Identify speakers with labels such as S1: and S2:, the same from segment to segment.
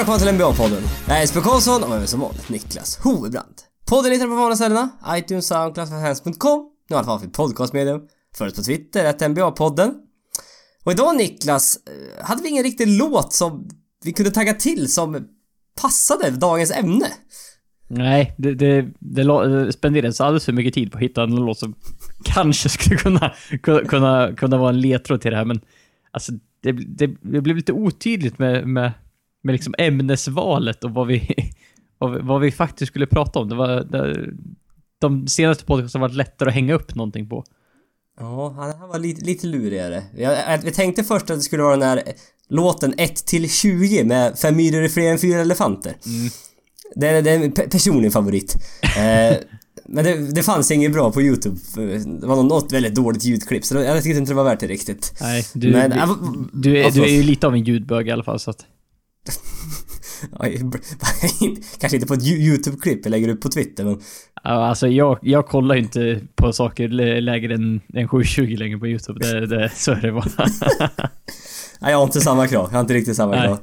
S1: Välkomna till NBA-podden. Jag är Jesper Karlsson och jag är som vanligt Niklas Hovebrand. Podden hittar du på vanliga ställena, iTunes, Soundcloud, Fans.com. Nu har allt för podcastmedium. Följ oss på Twitter, att NBA-podden. Och idag Niklas, eh, hade vi ingen riktig låt som vi kunde tagga till som passade dagens ämne.
S2: Nej, det, det, det, det spenderades alldeles för mycket tid på att hitta en låt som kanske skulle kunna, kunna, kunna vara en ledtråd till det här, men alltså det, det, det blev lite otydligt med, med, med liksom ämnesvalet och vad vi, vad, vi, vad vi faktiskt skulle prata om. Det var, det, de senaste podcasterna har varit lättare att hänga upp någonting på.
S1: Ja, det här var lite, lite lurigare. Jag, jag tänkte först att det skulle vara den här låten 1 till 20 med fem myror är fler än fyra elefanter. Mm. Det, är, det är en personlig favorit. eh, men det, det fanns inget bra på YouTube. Det var något väldigt dåligt ljudklipp så jag tyckte inte det var värt det riktigt.
S2: Nej, du, men, du, äh, du, är, du är ju lite av en ljudbög i alla fall så att...
S1: Kanske inte på ett YouTube-klipp jag lägger upp på Twitter men...
S2: Ja, alltså jag, jag kollar ju inte på saker lägre än, än 720 längre på YouTube. Det, det, så är det bara.
S1: Nej, jag har inte samma krav. Jag har inte riktigt samma Nej. krav.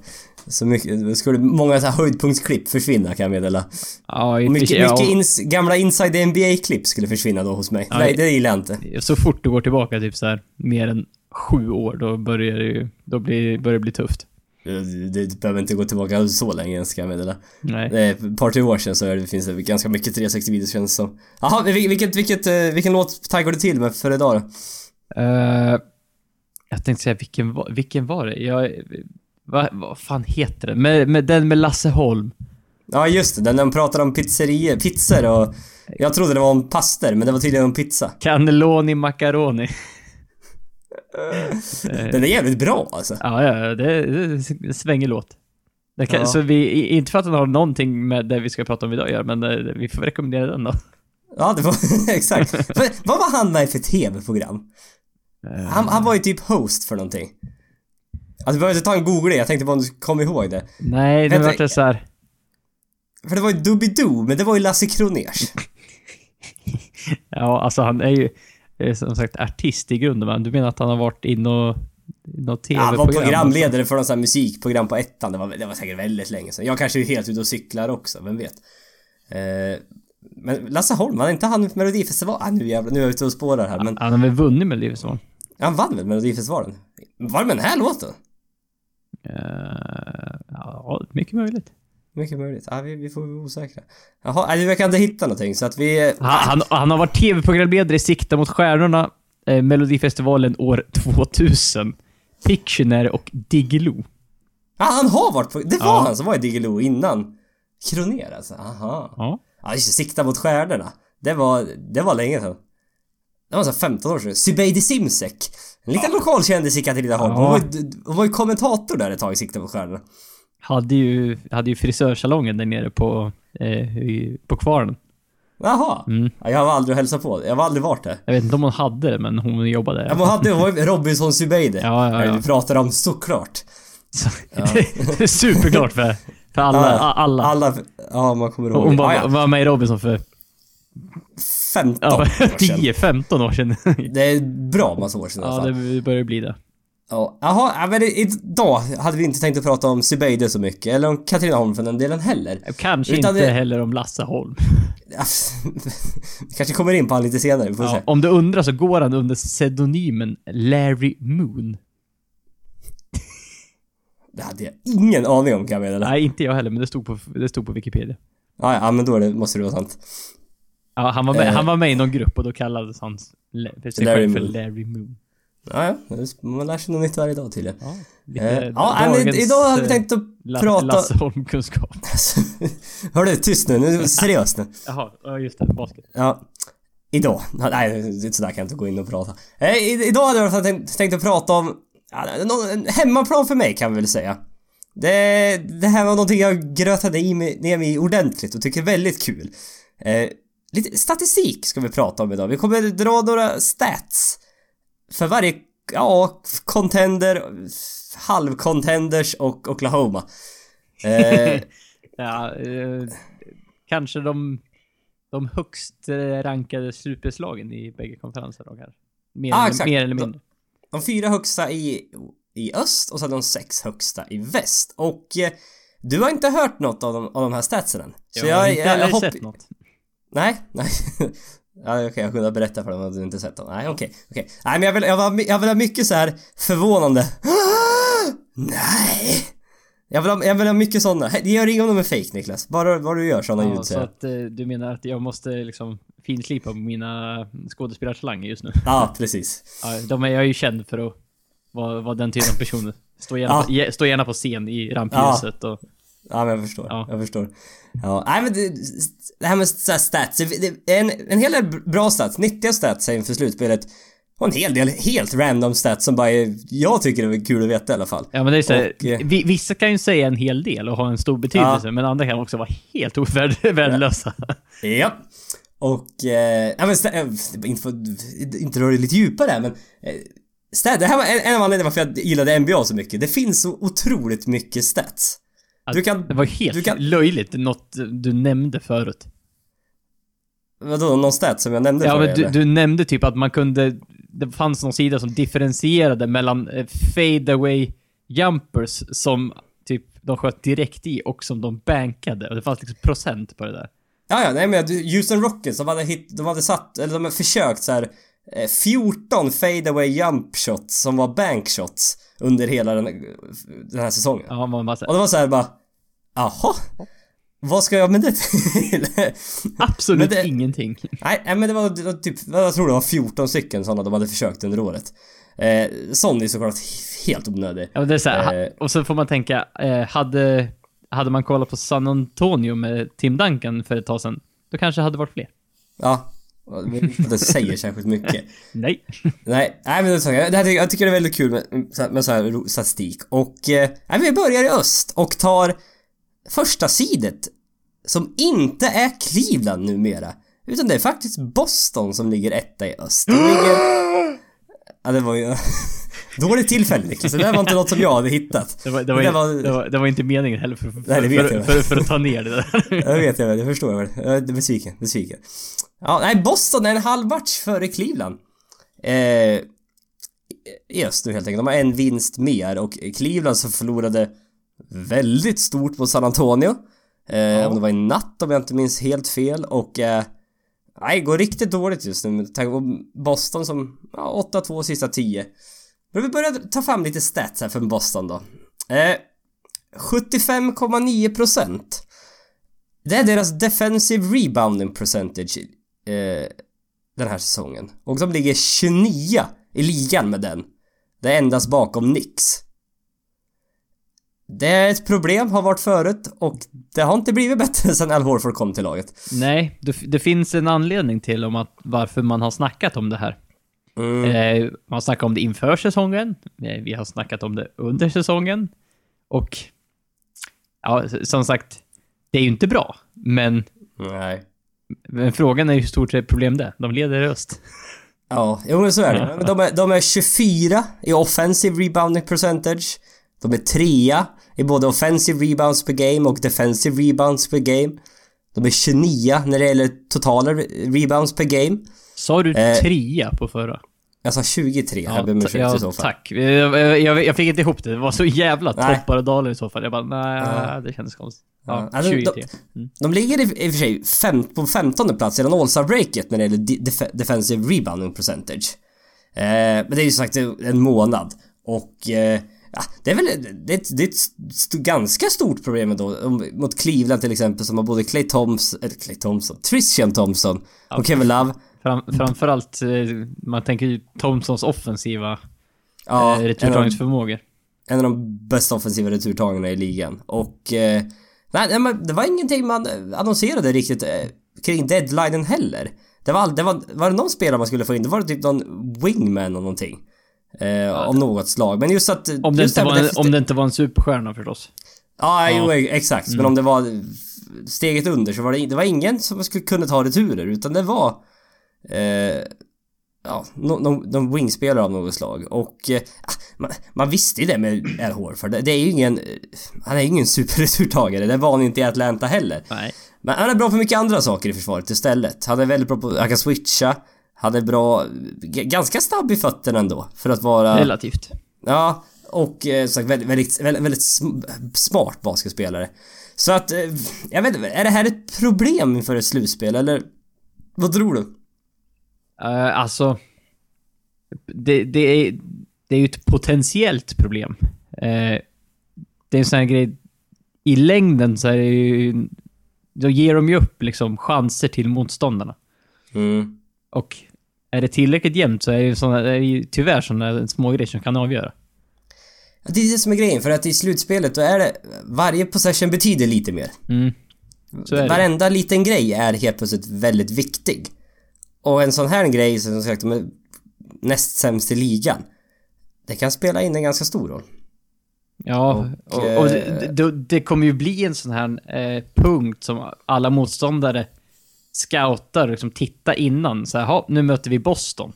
S1: Så mycket, skulle många så här höjdpunktsklipp försvinna kan jag meddela. Ja, och mycket, ja. mycket ins, gamla Inside NBA-klipp skulle försvinna då hos mig. Ja, Nej, det gillar jag inte.
S2: Så fort du går tillbaka typ så här mer än sju år, då börjar det ju, då blir, börjar det bli tufft.
S1: Det, det behöver inte gå tillbaka så länge ens kan jag meddela. Nej. Ett par, tre år sedan så finns det ganska mycket 360 videos känns det som. Jaha, vilket, vilket, eh, vilken låt taggar du till med för idag då?
S2: Uh, jag tänkte säga, vilken, vilken var det? Jag vad, vad fan heter den? Med, med, den med Lasse Holm.
S1: Ja just det, den de pratar om pizzerier, pizzor och... Jag trodde det var om paster, men det var tydligen om pizza.
S2: Cannelloni macaroni.
S1: den är jävligt bra alltså.
S2: Ja, ja, det, är svänger låt. Kan, ja. Så vi, inte för att den har någonting med det vi ska prata om idag göra, men eh, vi får rekommendera den då.
S1: Ja, det var exakt. vad var han med för TV-program? Han, han var ju typ host för någonting. Alltså du behöver inte ta en googling, jag tänkte bara om du kom ihåg det.
S2: Nej, det var det så här.
S1: För det var ju Doobidoo, men det var ju Lasse Kroners.
S2: ja, alltså han är ju är som sagt artist i grunden, men du menar att han har varit inne och något TV-program? Ja, han
S1: var programledare för något musikprogram på ettan. Det var, det var säkert väldigt länge sedan. Jag kanske är helt ute och cyklar också, vem vet? Eh, men Lasse Holm, var inte han Melodifestivalen? Ah, nu jävlar, nu är jag ute och spårar här men...
S2: Han har väl vunnit Melodifestivalen?
S1: Han vann väl Melodifestivalen? Var det med den här låten?
S2: Uh, ja, mycket möjligt.
S1: Mycket möjligt. Ja, vi, vi får vara osäkra. Jaha, vi verkar inte hitta någonting så att vi...
S2: Han, han har varit tv-programledare i Sikta mot stjärnorna, eh, Melodifestivalen år 2000, Pictionary och Diggiloo.
S1: Ja, han har varit på... Det var ja. han som var i Diggiloo innan. Kroner alltså, aha. Ja. Ja, just Sikta mot stjärnorna. Det var, det var länge sedan. Det var så 15 år sedan. Zubeidi Simsek. En liten ja. lokalkändis i Katrineholm. Ja. Hon, var, hon var ju kommentator där ett tag i Sikte på stjärnorna.
S2: Hade ju, hade ju frisörsalongen där nere på, eh, på Kvarnen.
S1: Jaha. Mm. Ja, jag har aldrig hälsat på. Jag har aldrig varit där.
S2: Jag vet inte om hon hade det, men hon jobbade
S1: Ja, men hon hade hon var Robinson Zubeidi. Ja, ja, ja. Vi pratar om såklart.
S2: Så, ja. det är superklart för, för alla, ja, alla.
S1: Alla, ja man kommer ihåg.
S2: Hon var, var med i Robinson för
S1: 15 ja, år sedan.
S2: 10-15 år sedan.
S1: det är bra massa år sedan
S2: Ja, det börjar bli det.
S1: Ja, jaha, men idag hade vi inte tänkt att prata om Zubeide så mycket, eller om Katrineholm för den delen heller.
S2: Kanske Utan inte det... heller om Lasse Holm.
S1: kanske kommer in på honom lite senare, får ja, se.
S2: Om du undrar så går han under pseudonymen Larry Moon.
S1: Det hade jag ingen aning om kan jag meddela.
S2: Nej, inte jag heller, men det stod på, det stod på Wikipedia.
S1: Ja, ja, men då är det, måste det vara sant.
S2: Ja, han var, med, eh, han var med i någon grupp och då kallades han sig själv för Larry Moon.
S1: Ja, ja. Man lär sig något nytt varje dag tydligen. Ja, eh, ja men idag hade vi tänkt att
S2: La
S1: prata...
S2: Lasse Holm-kunskap.
S1: Hörru, tyst nu. Nu seriöst nu.
S2: Jaha, ja just det. Basket.
S1: Ja. Idag. Nej, sådär kan jag inte gå in och prata. Eh, idag hade jag tänkt, tänkt att prata om... Ja, en hemmaplan för mig kan vi väl säga. Det, det här var någonting jag grötade i mig, ner mig ordentligt och tycker är väldigt kul. Eh, lite statistik ska vi prata om idag. Vi kommer dra några stats för varje, ja, contender, halvcontenders och Oklahoma.
S2: Eh, ja, eh, kanske de, de högst rankade superslagen i bägge konferenser då kanske. Mer, ah, eller, mer eller mindre.
S1: De, de fyra högsta i, i öst och så de sex högsta i väst. Och eh, Du har inte hört något av de, av de här statsen än?
S2: Så jag har inte heller
S1: hopp-
S2: sett något.
S1: Nej, nej. Ja, okej, jag kunde berätta för dem att du inte sett dem. Nej, okej, okej. Nej, men jag vill, jag, var, jag vill ha mycket så här förvånande. Nej! Jag vill ha, jag vill ha mycket. Det gör inget om de är fake Niklas. Bara vad du gör såna
S2: Ja,
S1: ljud
S2: så att eh, du menar att jag måste liksom finslipa på mina skådespelartalanger just nu?
S1: Ja, precis.
S2: Ja, de är jag är ju känd för att vara, vara den typen av person. Stå gärna,
S1: Ja.
S2: på, stå gärna på scen i rampljuset och...
S1: Ja, men jag förstår.
S2: Ja.
S1: Jag förstår. Ja, nej men det, det här med så här stats. Det är en, en hel del bra stats, nyttiga stats inför slutspelet. Och en hel del helt random stats som bara är, jag tycker det är kul att veta i alla fall.
S2: Ja men det är så här,
S1: Och, eh,
S2: vi, vissa kan ju säga en hel del och ha en stor betydelse, men andra kan också vara helt ovärdelösa.
S1: Ja. Och, eh, ja men eh, inte för inte röra det lite djupare här, men eh, stat, det här var en, en av anledningarna varför jag gillade NBA så mycket. Det finns så otroligt mycket stats. Du kan,
S2: Det var helt
S1: du kan,
S2: löjligt, något du nämnde förut.
S1: vadå, någon stat som jag nämnde
S2: Ja men du, du nämnde typ att man kunde... Det fanns någon sida som differentierade mellan eh, fade away jumpers som typ de sköt direkt i och som de bankade. Och det fanns liksom procent på det där.
S1: Ja, ja, nej men Houston Rockets, de hade hit, de hade satt, eller de hade försökt så här eh, 14 fadeaway jump shots som var bank shots under hela den, den här säsongen.
S2: Ja, man bara
S1: Och det var så här bara, jaha? Vad ska jag med det till?
S2: absolut
S1: det-
S2: ingenting.
S1: nej, men det var, det var typ, jag tror det var 14 stycken sådana de hade försökt under året. Eh, sån är såklart helt onödig.
S2: Ja, det är så här,
S1: Eh.
S2: och så får man tänka, eh, hade, hade man kollat på San Antonio med Tim Duncan för ett tag sedan, då kanske det hade varit fler.
S1: Ja, det säger särskilt mycket.
S2: Nej.
S1: Nej, nej men det, är jag, det här, tycker- jag tycker det är väldigt kul med, med, så här statistik. Och eh, vi börjar i öst och tar första sidet som inte är Cleveland numera. Utan det är faktiskt Boston som ligger etta i öst. De ligger... Ja, det var ju... Dåligt tillfälle Niklas, det där var inte något som jag hade hittat.
S2: Det var, det var,
S1: Det var-
S2: det var, det var inte meningen heller för, för,
S1: Nej,
S2: för,
S1: jag.
S2: för, för, att ta ner det där.
S1: Det vet jag väl, det förstår jag väl. Jag är besviken, besviken. Ja, nej, Boston är en halv match före Cleveland. Eh, I öst nu helt enkelt. De har en vinst mer och Cleveland som förlorade väldigt stort på San Antonio. Eh, Om det var i natt om jag inte minns helt fel och eh, Nej, går riktigt dåligt just nu med tanke på Boston som, ja, 8-2 sista 10. Men vi börjar ta fram lite stats här för Boston då. Eh, 75,9% det är deras defensive rebounding percentage eh, den här säsongen. Och de ligger 29 i ligan med den. Det är endast bakom Knicks. Det är ett problem, har varit förut och det har inte blivit bättre sen Al Horford kom till laget.
S2: Nej, det, det finns en anledning till om att, varför man har snackat om det här.
S1: Mm.
S2: Eh, man har snackat om det inför säsongen, eh, vi har snackat om det under säsongen. Och... Ja, som sagt, det är ju inte bra, men,
S1: Nej.
S2: Men frågan är hur stort är problem det är. De leder i öst.
S1: Ja, jo men så är det. De är, de är 24 i offensive rebounding percentage. De är trea i både offensive rebounds per game och defensive rebounds per game. De är 29 när det gäller totala re- rebounds per game.
S2: Sa du
S1: Eh,
S2: trea på förra?
S1: Jag sa 23, jag ber om ursäkt i så fall.
S2: tack. Jag, jag, jag fick inte ihop det. Det var så jävla
S1: Nej.
S2: toppar och dalar i så fall. Jag bara, nej,
S1: Ja.
S2: det kändes konstigt.
S1: Ja,
S2: Ja,
S1: alltså,
S2: 23.
S1: de- De ligger i, i och för sig fem, på 15 plats den All-Star-breaket när det gäller de, def, defensive rebounding percentage. Eh, men det är ju som sagt en månad och eh, ja, det är väl det är ett, det är ett st- ganska stort problem då om- mot Cleveland till exempel som har både Clay Thompson, eller Clay Thompson, Tristan Thompson och Kevin Love.
S2: Fram, framförallt, eh, man tänker ju Thompsons offensiva
S1: Ja,
S2: eh,
S1: en, av,
S2: returtagningsförmågor.
S1: en av de bästa offensiva returtagarna i ligan och eh, nej, men det var ingenting man annonserade riktigt eh, kring deadlinen heller. Det var, det var, var det någon spelare man skulle få in, det var typ någon wingman eller någonting. Eh, av något slag. Men just att...
S2: Om det,
S1: just
S2: inte var en, om det inte var en superstjärna förstås.
S1: Ja, jo,
S2: Ja.
S1: e- exakt. Men om det var steget under så var det, det var ingen som skulle kunna ta returer utan det var eh, ja, någon no, wingspelare av något slag och eh, man, man visste ju det med Al Horford. Det, det är ju ingen, han är ju ingen superreturtagare. Det var han inte i Atlanta heller.
S2: Nej.
S1: Men han är bra på mycket andra saker i försvaret istället. Han är väldigt bra på, han kan switcha. Han är bra, ganska snabb i fötterna ändå för att vara...
S2: Relativt.
S1: Ja, Och eh, sagt, väldigt, väldigt, väldigt, väldigt sm- smart basketspelare. Så att, eh, jag vet inte, är det här ett problem inför ett slutspel eller? Vad tror du?
S2: Uh, alltså... Det, det, är, det är ju ett potentiellt problem. Uh, det är en sån här grej... I längden så är det ju... Då ger de ju upp liksom chanser till motståndarna.
S1: Mm.
S2: Och är det tillräckligt jämnt så är det ju, såna, det är ju tyvärr sådana små grejer som kan avgöra.
S1: Det är det som är grejen, för att i slutspelet då är det... Varje possession betyder lite mer.
S2: Mm. Så är det.
S1: Varenda liten grej är helt plötsligt väldigt viktig. Och en sån här grej som sagt, de är näst sämst i ligan. Det kan spela in en ganska stor roll.
S2: Ja,
S1: Och,
S2: och, och,
S1: eh,
S2: det, det, det kommer ju bli en sån här eh, punkt som alla motståndare scoutar och liksom titta innan. Så här, "Ha, nu möter vi Boston.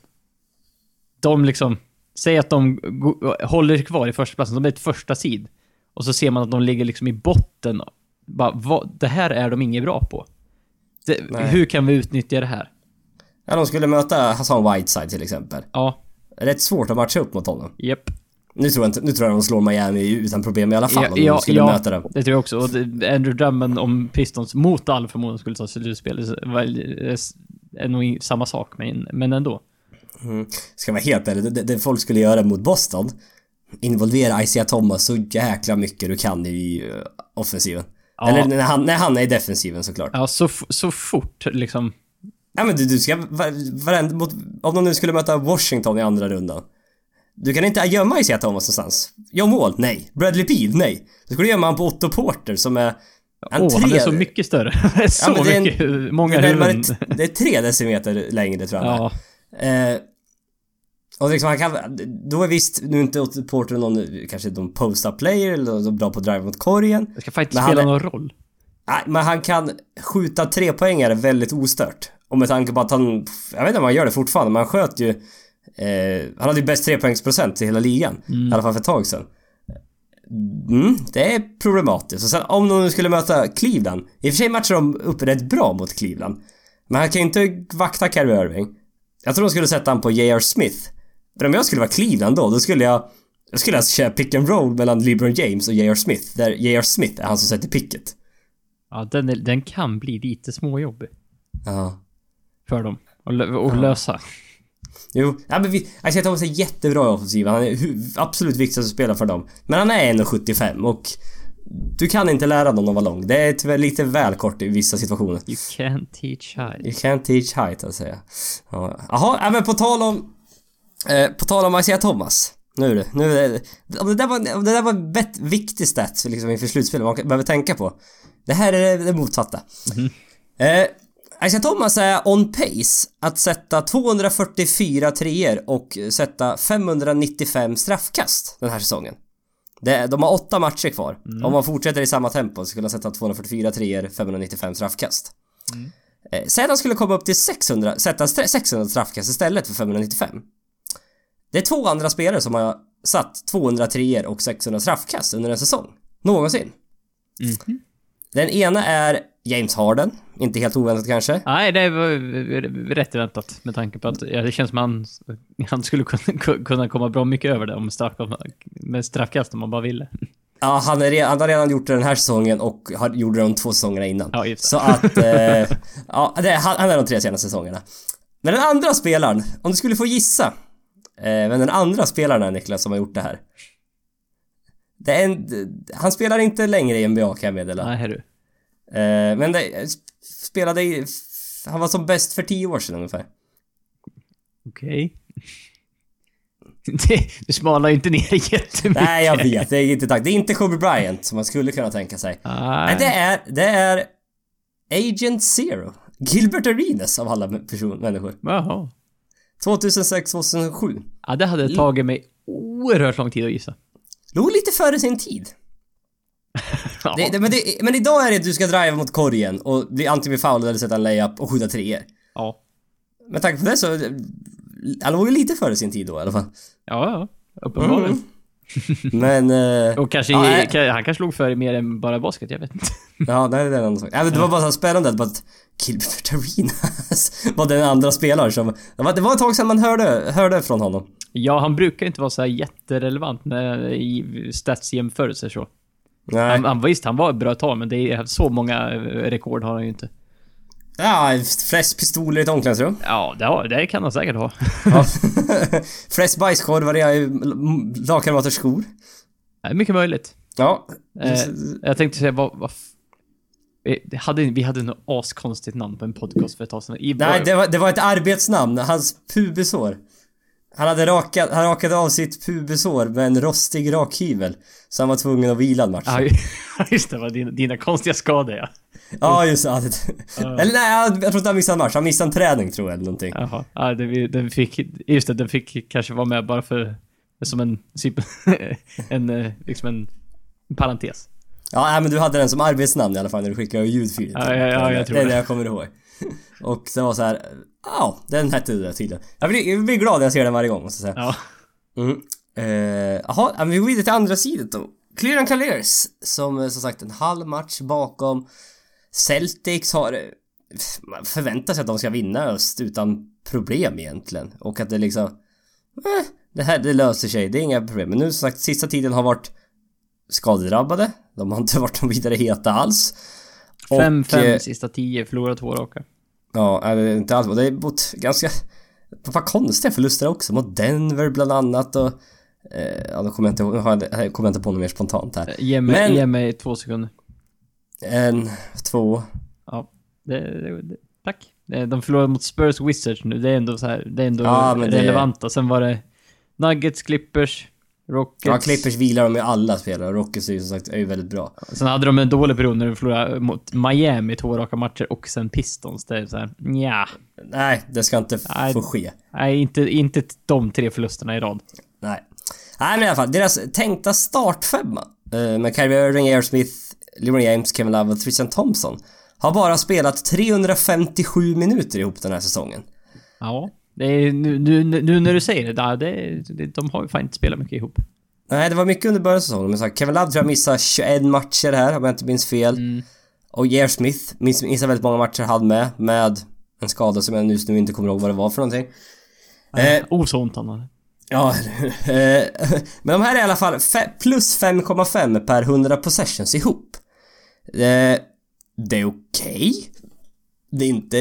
S2: De liksom, säg att de håller kvar i första platsen, de är ett första sid. Och så ser man att de ligger liksom i botten. Bara, vad, det här är de inget bra på. Det, hur kan vi utnyttja det här?
S1: Ja, de skulle möta Hassan Whiteside till exempel.
S2: Ja,
S1: Rätt svårt att matcha upp mot honom.
S2: japp.
S1: Nu tror jag inte, nu tror jag de slår Miami utan problem i alla fall
S2: Ja,
S1: om de
S2: ja,
S1: skulle
S2: ja.
S1: möta dem.
S2: Det tror jag också. Och Andrew Drummond, om Pistons mot all förmodan skulle ta slutspel, är nog samma sak, men, men ändå.
S1: Ska vara helt ärlig, det, det folk skulle göra mot Boston Involvera Isaiah Thomas så jäkla mycket du kan i uh, offensiven.
S2: Ja.
S1: Eller när han, när han är i defensiven såklart.
S2: Ja, så, så fort liksom.
S1: Ja men du, du ska var- varenda, mot, om de nu skulle möta Washington i andra rundan. Du kan inte gömma Isaiah Thomas någonstans. John Wall? Nej. Bradley Beal? Nej. Du skulle gömma han på Otto Porter som är...
S2: Åh, oh, han är så mycket större. så
S1: men det är en-
S2: mycket, många
S1: det, är närmare det är tre decimeter längre tror jag.
S2: Ja,
S1: Eh, och liksom han kan, då är visst, nu är inte Otto Porter någon, kanske någon post-up player eller någon bra på drive mot korgen.
S2: det ska faktiskt
S1: han
S2: spela någon roll.
S1: Nej, men han kan skjuta tre poängare väldigt ostört. Och med tanke på att han, jag vet inte om han gör det fortfarande, men han sköt ju... Eh, han hade ju bäst trepoängsprocent i hela ligan. I alla fall för ett tag sedan. Mm, det är problematiskt. Och sen om de skulle möta Cleveland. I och för sig matchar de upp rätt bra mot Cleveland. Men han kan ju inte vakta Kyrie Irving. Jag tror de skulle sätta han på J.R. Smith. För om jag skulle vara Cleveland då, då skulle jag... Jag skulle alltså köra pick and roll mellan LeBron James och J.R. Smith. Där J.R. Smith är han som sätter picket.
S2: Ja, den, är, den kan bli lite småjobbig
S1: Ja.
S2: För dem. att lö- att lösa.
S1: Jo, ja, men vi, Isaiah Thomas är jättebra i offensiven. Han är absolut viktigast att spela för dem. Men han är 1,75 och du kan inte lära någon att vara lång. Det är tyvärr lite väl kort i vissa situationer.
S2: You can't teach height.
S1: You can't teach height, att säga. Ja. Jaha, ja, men på tal om... Eh, på tal om Isaiah Thomas. Nu du, nu. Om det där var, om det där var en bet- viktig stat liksom inför slutspelet man behöver tänka på. Det här är det, det motsatta. Eh, Isaiah Thomas är on pace att sätta 244 treor och sätta 595 straffkast den här säsongen. Det, de har åtta matcher kvar. Om man fortsätter i samma tempo så skulle han sätta 244 treor, 595 straffkast. Eh, Säg att han skulle komma upp till 600, sätta stra- 600 straffkast istället för 595. Det är två andra spelare som har satt 200 treor och 600 straffkast under en säsong. Någonsin. Den ena är James Harden. Inte helt oväntat kanske.
S2: Nej, det var rätt väntat med tanke på att ja, det känns som han, han skulle kunna, kunna komma bra mycket över det om straff, med straffkast om man bara ville.
S1: Ja, han, är, han har redan gjort det den här säsongen och har, gjorde det de två säsongerna innan.
S2: Ja, just det.
S1: Så att... Eh, ja, det, han, han är de tre senaste säsongerna. Men den andra spelaren, om du skulle få gissa. Eh, men den andra spelaren är Niklas som har gjort det här. Det är en, han spelar inte längre i NBA kan jag meddela.
S2: Nej, herru.
S1: Eh, men det, spelade i, Han var som bäst för tio år sedan ungefär.
S2: Okej. Det, du smalar ju inte ner jättemycket.
S1: Nej, jag vet. Det är inte tack. Det är inte Kobe Bryant som man skulle kunna tänka sig. Nej,
S2: Nej.
S1: det är... Det är... Agent Zero. Gilbert Arenas av alla person, människor.
S2: Jaha.
S1: 2006-2007.
S2: Ja, det hade tagit mig oerhört lång tid att gissa.
S1: Låg lite före sin tid.
S2: Ja.
S1: Det, det, men, det, men idag är det att du ska driva mot korgen och bli antingen foulad eller sätta en layup och skjuta treor.
S2: Ja.
S1: Med tanke på det så... Han låg ju lite före sin tid då i alla fall.
S2: Ja, ja. Uppenbarligen.
S1: Men... eh,
S2: Och kanske,
S1: ja,
S2: ka- han kanske slog för mer än bara basket, jag vet inte.
S1: Ja, nej, det är en annan sak. Ja, men det var bara så spännande bara att Gilbert Arenas var den andra spelaren som... Det var, det var ett tag sedan man hörde, hörde från honom.
S2: Ja, han brukar inte vara så jätterelevant när, i statsjämförelser så.
S1: Nej.
S2: Han, han, visst, han var ett bra tag, men det är så många eh, rekord har han ju inte.
S1: Ja, flest pistoler i ett omklädningsrum.
S2: Ja, det, har, det kan han säkert ha.
S1: Ja. flest bajskorvar i lagkamraters skor.
S2: Det är mycket möjligt.
S1: Ja.
S2: Eh, jag tänkte säga, vad... vad vi hade, vi hade något askonstigt namn på en podcast för ett tag sedan. I,
S1: Nej, det var, det var ett arbetsnamn. Hans pubisår. Han hade rakat, han rakade av sitt pubisår med en rostig rakhyvel. Så han var tvungen att vila en match.
S2: Ja, just det, var dina, dina konstiga skador ja.
S1: Ja, just det. Eller nej, jag tror inte han missade en match. Han missade en träning tror jag, eller någonting.
S2: Jaha. Ja, vi- den fick, just det, den fick kanske vara med bara för, som en, typ, en, eh, liksom en parentes.
S1: Ja, men du hade den som arbetsnamn i alla fall när du skickade ljudfilen.
S2: Ja, ja, ja, jag tror
S1: det. är
S2: det.
S1: det jag kommer ihåg. Och det var så här. Ja, den hette det tydligen. Jag blir, jag blir glad när jag ser den varje gång, måste jag säga.
S2: Ja.
S1: Mm. Eh, Jaha, vi går vidare till andra sidan då. Cleveland Cavaliers, som eh, som sagt en halv match bakom Celtics har... eh, Man förväntar sig att de ska vinna öst utan problem egentligen. Och att det liksom... Eh, det här, det löser sig, det är inga problem. Men nu som sagt, sista tiden har varit skadedrabbade. De har inte varit de vidare heta alls. Och,
S2: 5-5
S1: eh,
S2: sista 10, förlorat två raka.
S1: Ja, det är inte alls Det är mot ganska... Vad konstiga förluster också. Mot Denver bland annat och... Eh, ja, då kommer jag inte jag, kommer inte på något mer spontant här.
S2: Ge mig,
S1: Men-
S2: ge mig två sekunder.
S1: En, två...
S2: Ja, det, det, det, tack. De förlorade mot Spurs Wizards nu, det är ändå så här, det är ändå
S1: Ja, men det-
S2: sen var det Nuggets, Clippers, Rockets.
S1: Ja, Clippers vilar de med alla spelare. Rockets är ju som sagt är ju väldigt bra.
S2: Sen hade de en dålig period när de förlorade mot Miami två raka matcher och sen Pistons. Det är så här, nja.
S1: Nej, det ska inte
S2: Nej.
S1: få ske.
S2: Nej, inte, inte de tre förlusterna i rad.
S1: Nej. Nej men i alla fall, deras tänkta startfemma eh, med Kyrie Irving, Air Smith, LeBron James, Kevin Love och Tristan Thompson har bara spelat 357 minuter ihop den här säsongen.
S2: Ja. Det är, nu, nu, nu när du säger det, där, det, det de har ju fan inte spelat mycket ihop.
S1: Nej, det var mycket under början av säsongen. Men så här, Kevin Love tror jag missade 21 matcher här, om jag inte minns fel.
S2: Mm.
S1: Och J.R. Smith miss, missade väldigt många matcher han med, med en skada som jag just nu inte kommer ihåg vad det var för någonting. Eh,
S2: Oh, så ont han hade.
S1: ja, eh, men de här är i alla fall plus 5,5 per 100 possessions ihop. Eh, det är okej. Det är inte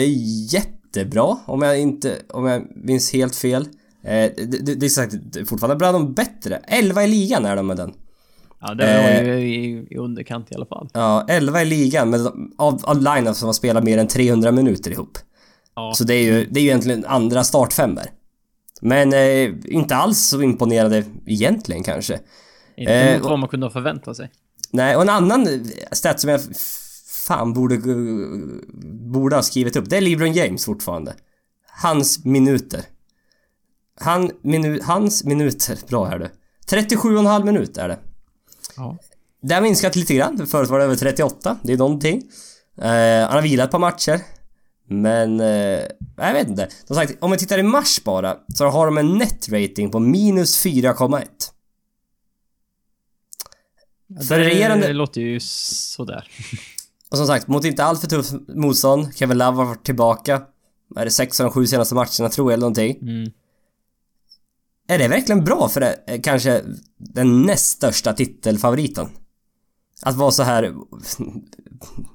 S1: jättebra, om jag inte, om jag minns helt fel. Eh, det, det, är sagt fortfarande bland de bättre. 11 i ligan är de med den.
S2: Ja, det var
S1: Eh.
S2: ju i, i underkant i alla fall.
S1: Ja, 11 i ligan med, av, av line som har spelat mer än 300 minuter ihop.
S2: Ja.
S1: Så det är ju, det är ju egentligen andra startfemmor. Men eh, inte alls så imponerade egentligen kanske.
S2: Inte
S1: Eh,
S2: mot vad man kunde ha förväntat sig.
S1: Nej, och en annan stat som jag fan borde, borde ha skrivit upp, det är LeBron James fortfarande. Hans minuter. Han, minu, hans minuter, bra här du. 37,5 minut är det.
S2: Ja.
S1: Det har minskat lite grann. Förut var det över 38. Det är någonting. Eh, han har vilat ett par matcher. Men... Eh, jag vet inte. Som sagt, om vi tittar i mars bara så har de en net rating på minus 4,1. För
S2: det
S1: regerande...
S2: låter ju sådär.
S1: Och som sagt, mot inte alltför tufft motstånd. Kevin Love har varit tillbaka. Är det sex av de sju senaste matcherna tror jag eller någonting.
S2: Mm.
S1: Är det verkligen bra för det, eh, kanske den näst största titelfavoriten? Att vara så här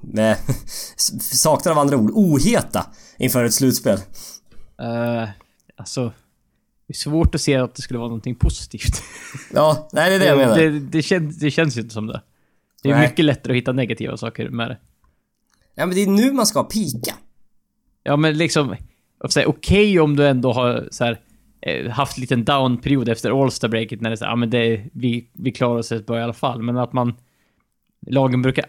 S1: med saknar av andra ord, oheta inför ett slutspel.
S2: Uh, alltså, det är svårt att se att det skulle vara någonting positivt.
S1: Ja, nej det är det jag menar.
S2: Det, det, känns, det känns ju inte som det. Det är
S1: Nej.
S2: mycket lättare att hitta negativa saker med det.
S1: Ja men det är nu man ska pika.
S2: Ja, men liksom... Okej om du ändå har så här, eh, haft en liten down-period efter All-Star-breaket när det är så här, ja men det, vi, vi klarar oss rätt bra i alla fall. Men att man... Lagen brukar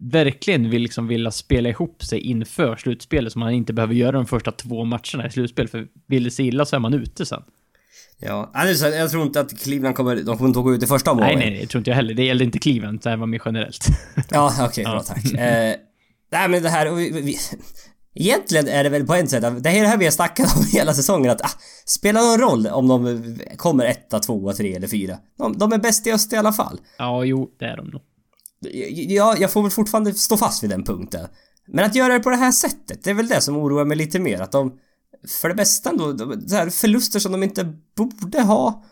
S2: verkligen vill liksom vilja spela ihop sig inför slutspelet så man inte behöver göra de första två matcherna i slutspel. För vill det sig illa så är man ute sen.
S1: Ja, alltså, jag tror inte att Cleveland kommer, de kommer inte gå ut i första omgången.
S2: nej, nej, det tror inte jag heller. Det gäller inte Cleveland, det här var mer generellt.
S1: Ja, okej, bra
S2: Ja.
S1: tack. Eh, nej men det här, vi, vi, egentligen är det väl på ett sätt, det är det här vi har snackat om hela säsongen att ah, spelar någon roll om de kommer etta, tvåa, tre eller fyra. De, de är bäst i öst i alla fall.
S2: ja, jo, det är de nog.
S1: Ja, jag får väl fortfarande stå fast vid den punkten. Men att göra det på det här sättet, det är väl det som oroar mig lite mer. Att de för det bästa ändå. Så här, förluster som de inte borde ha.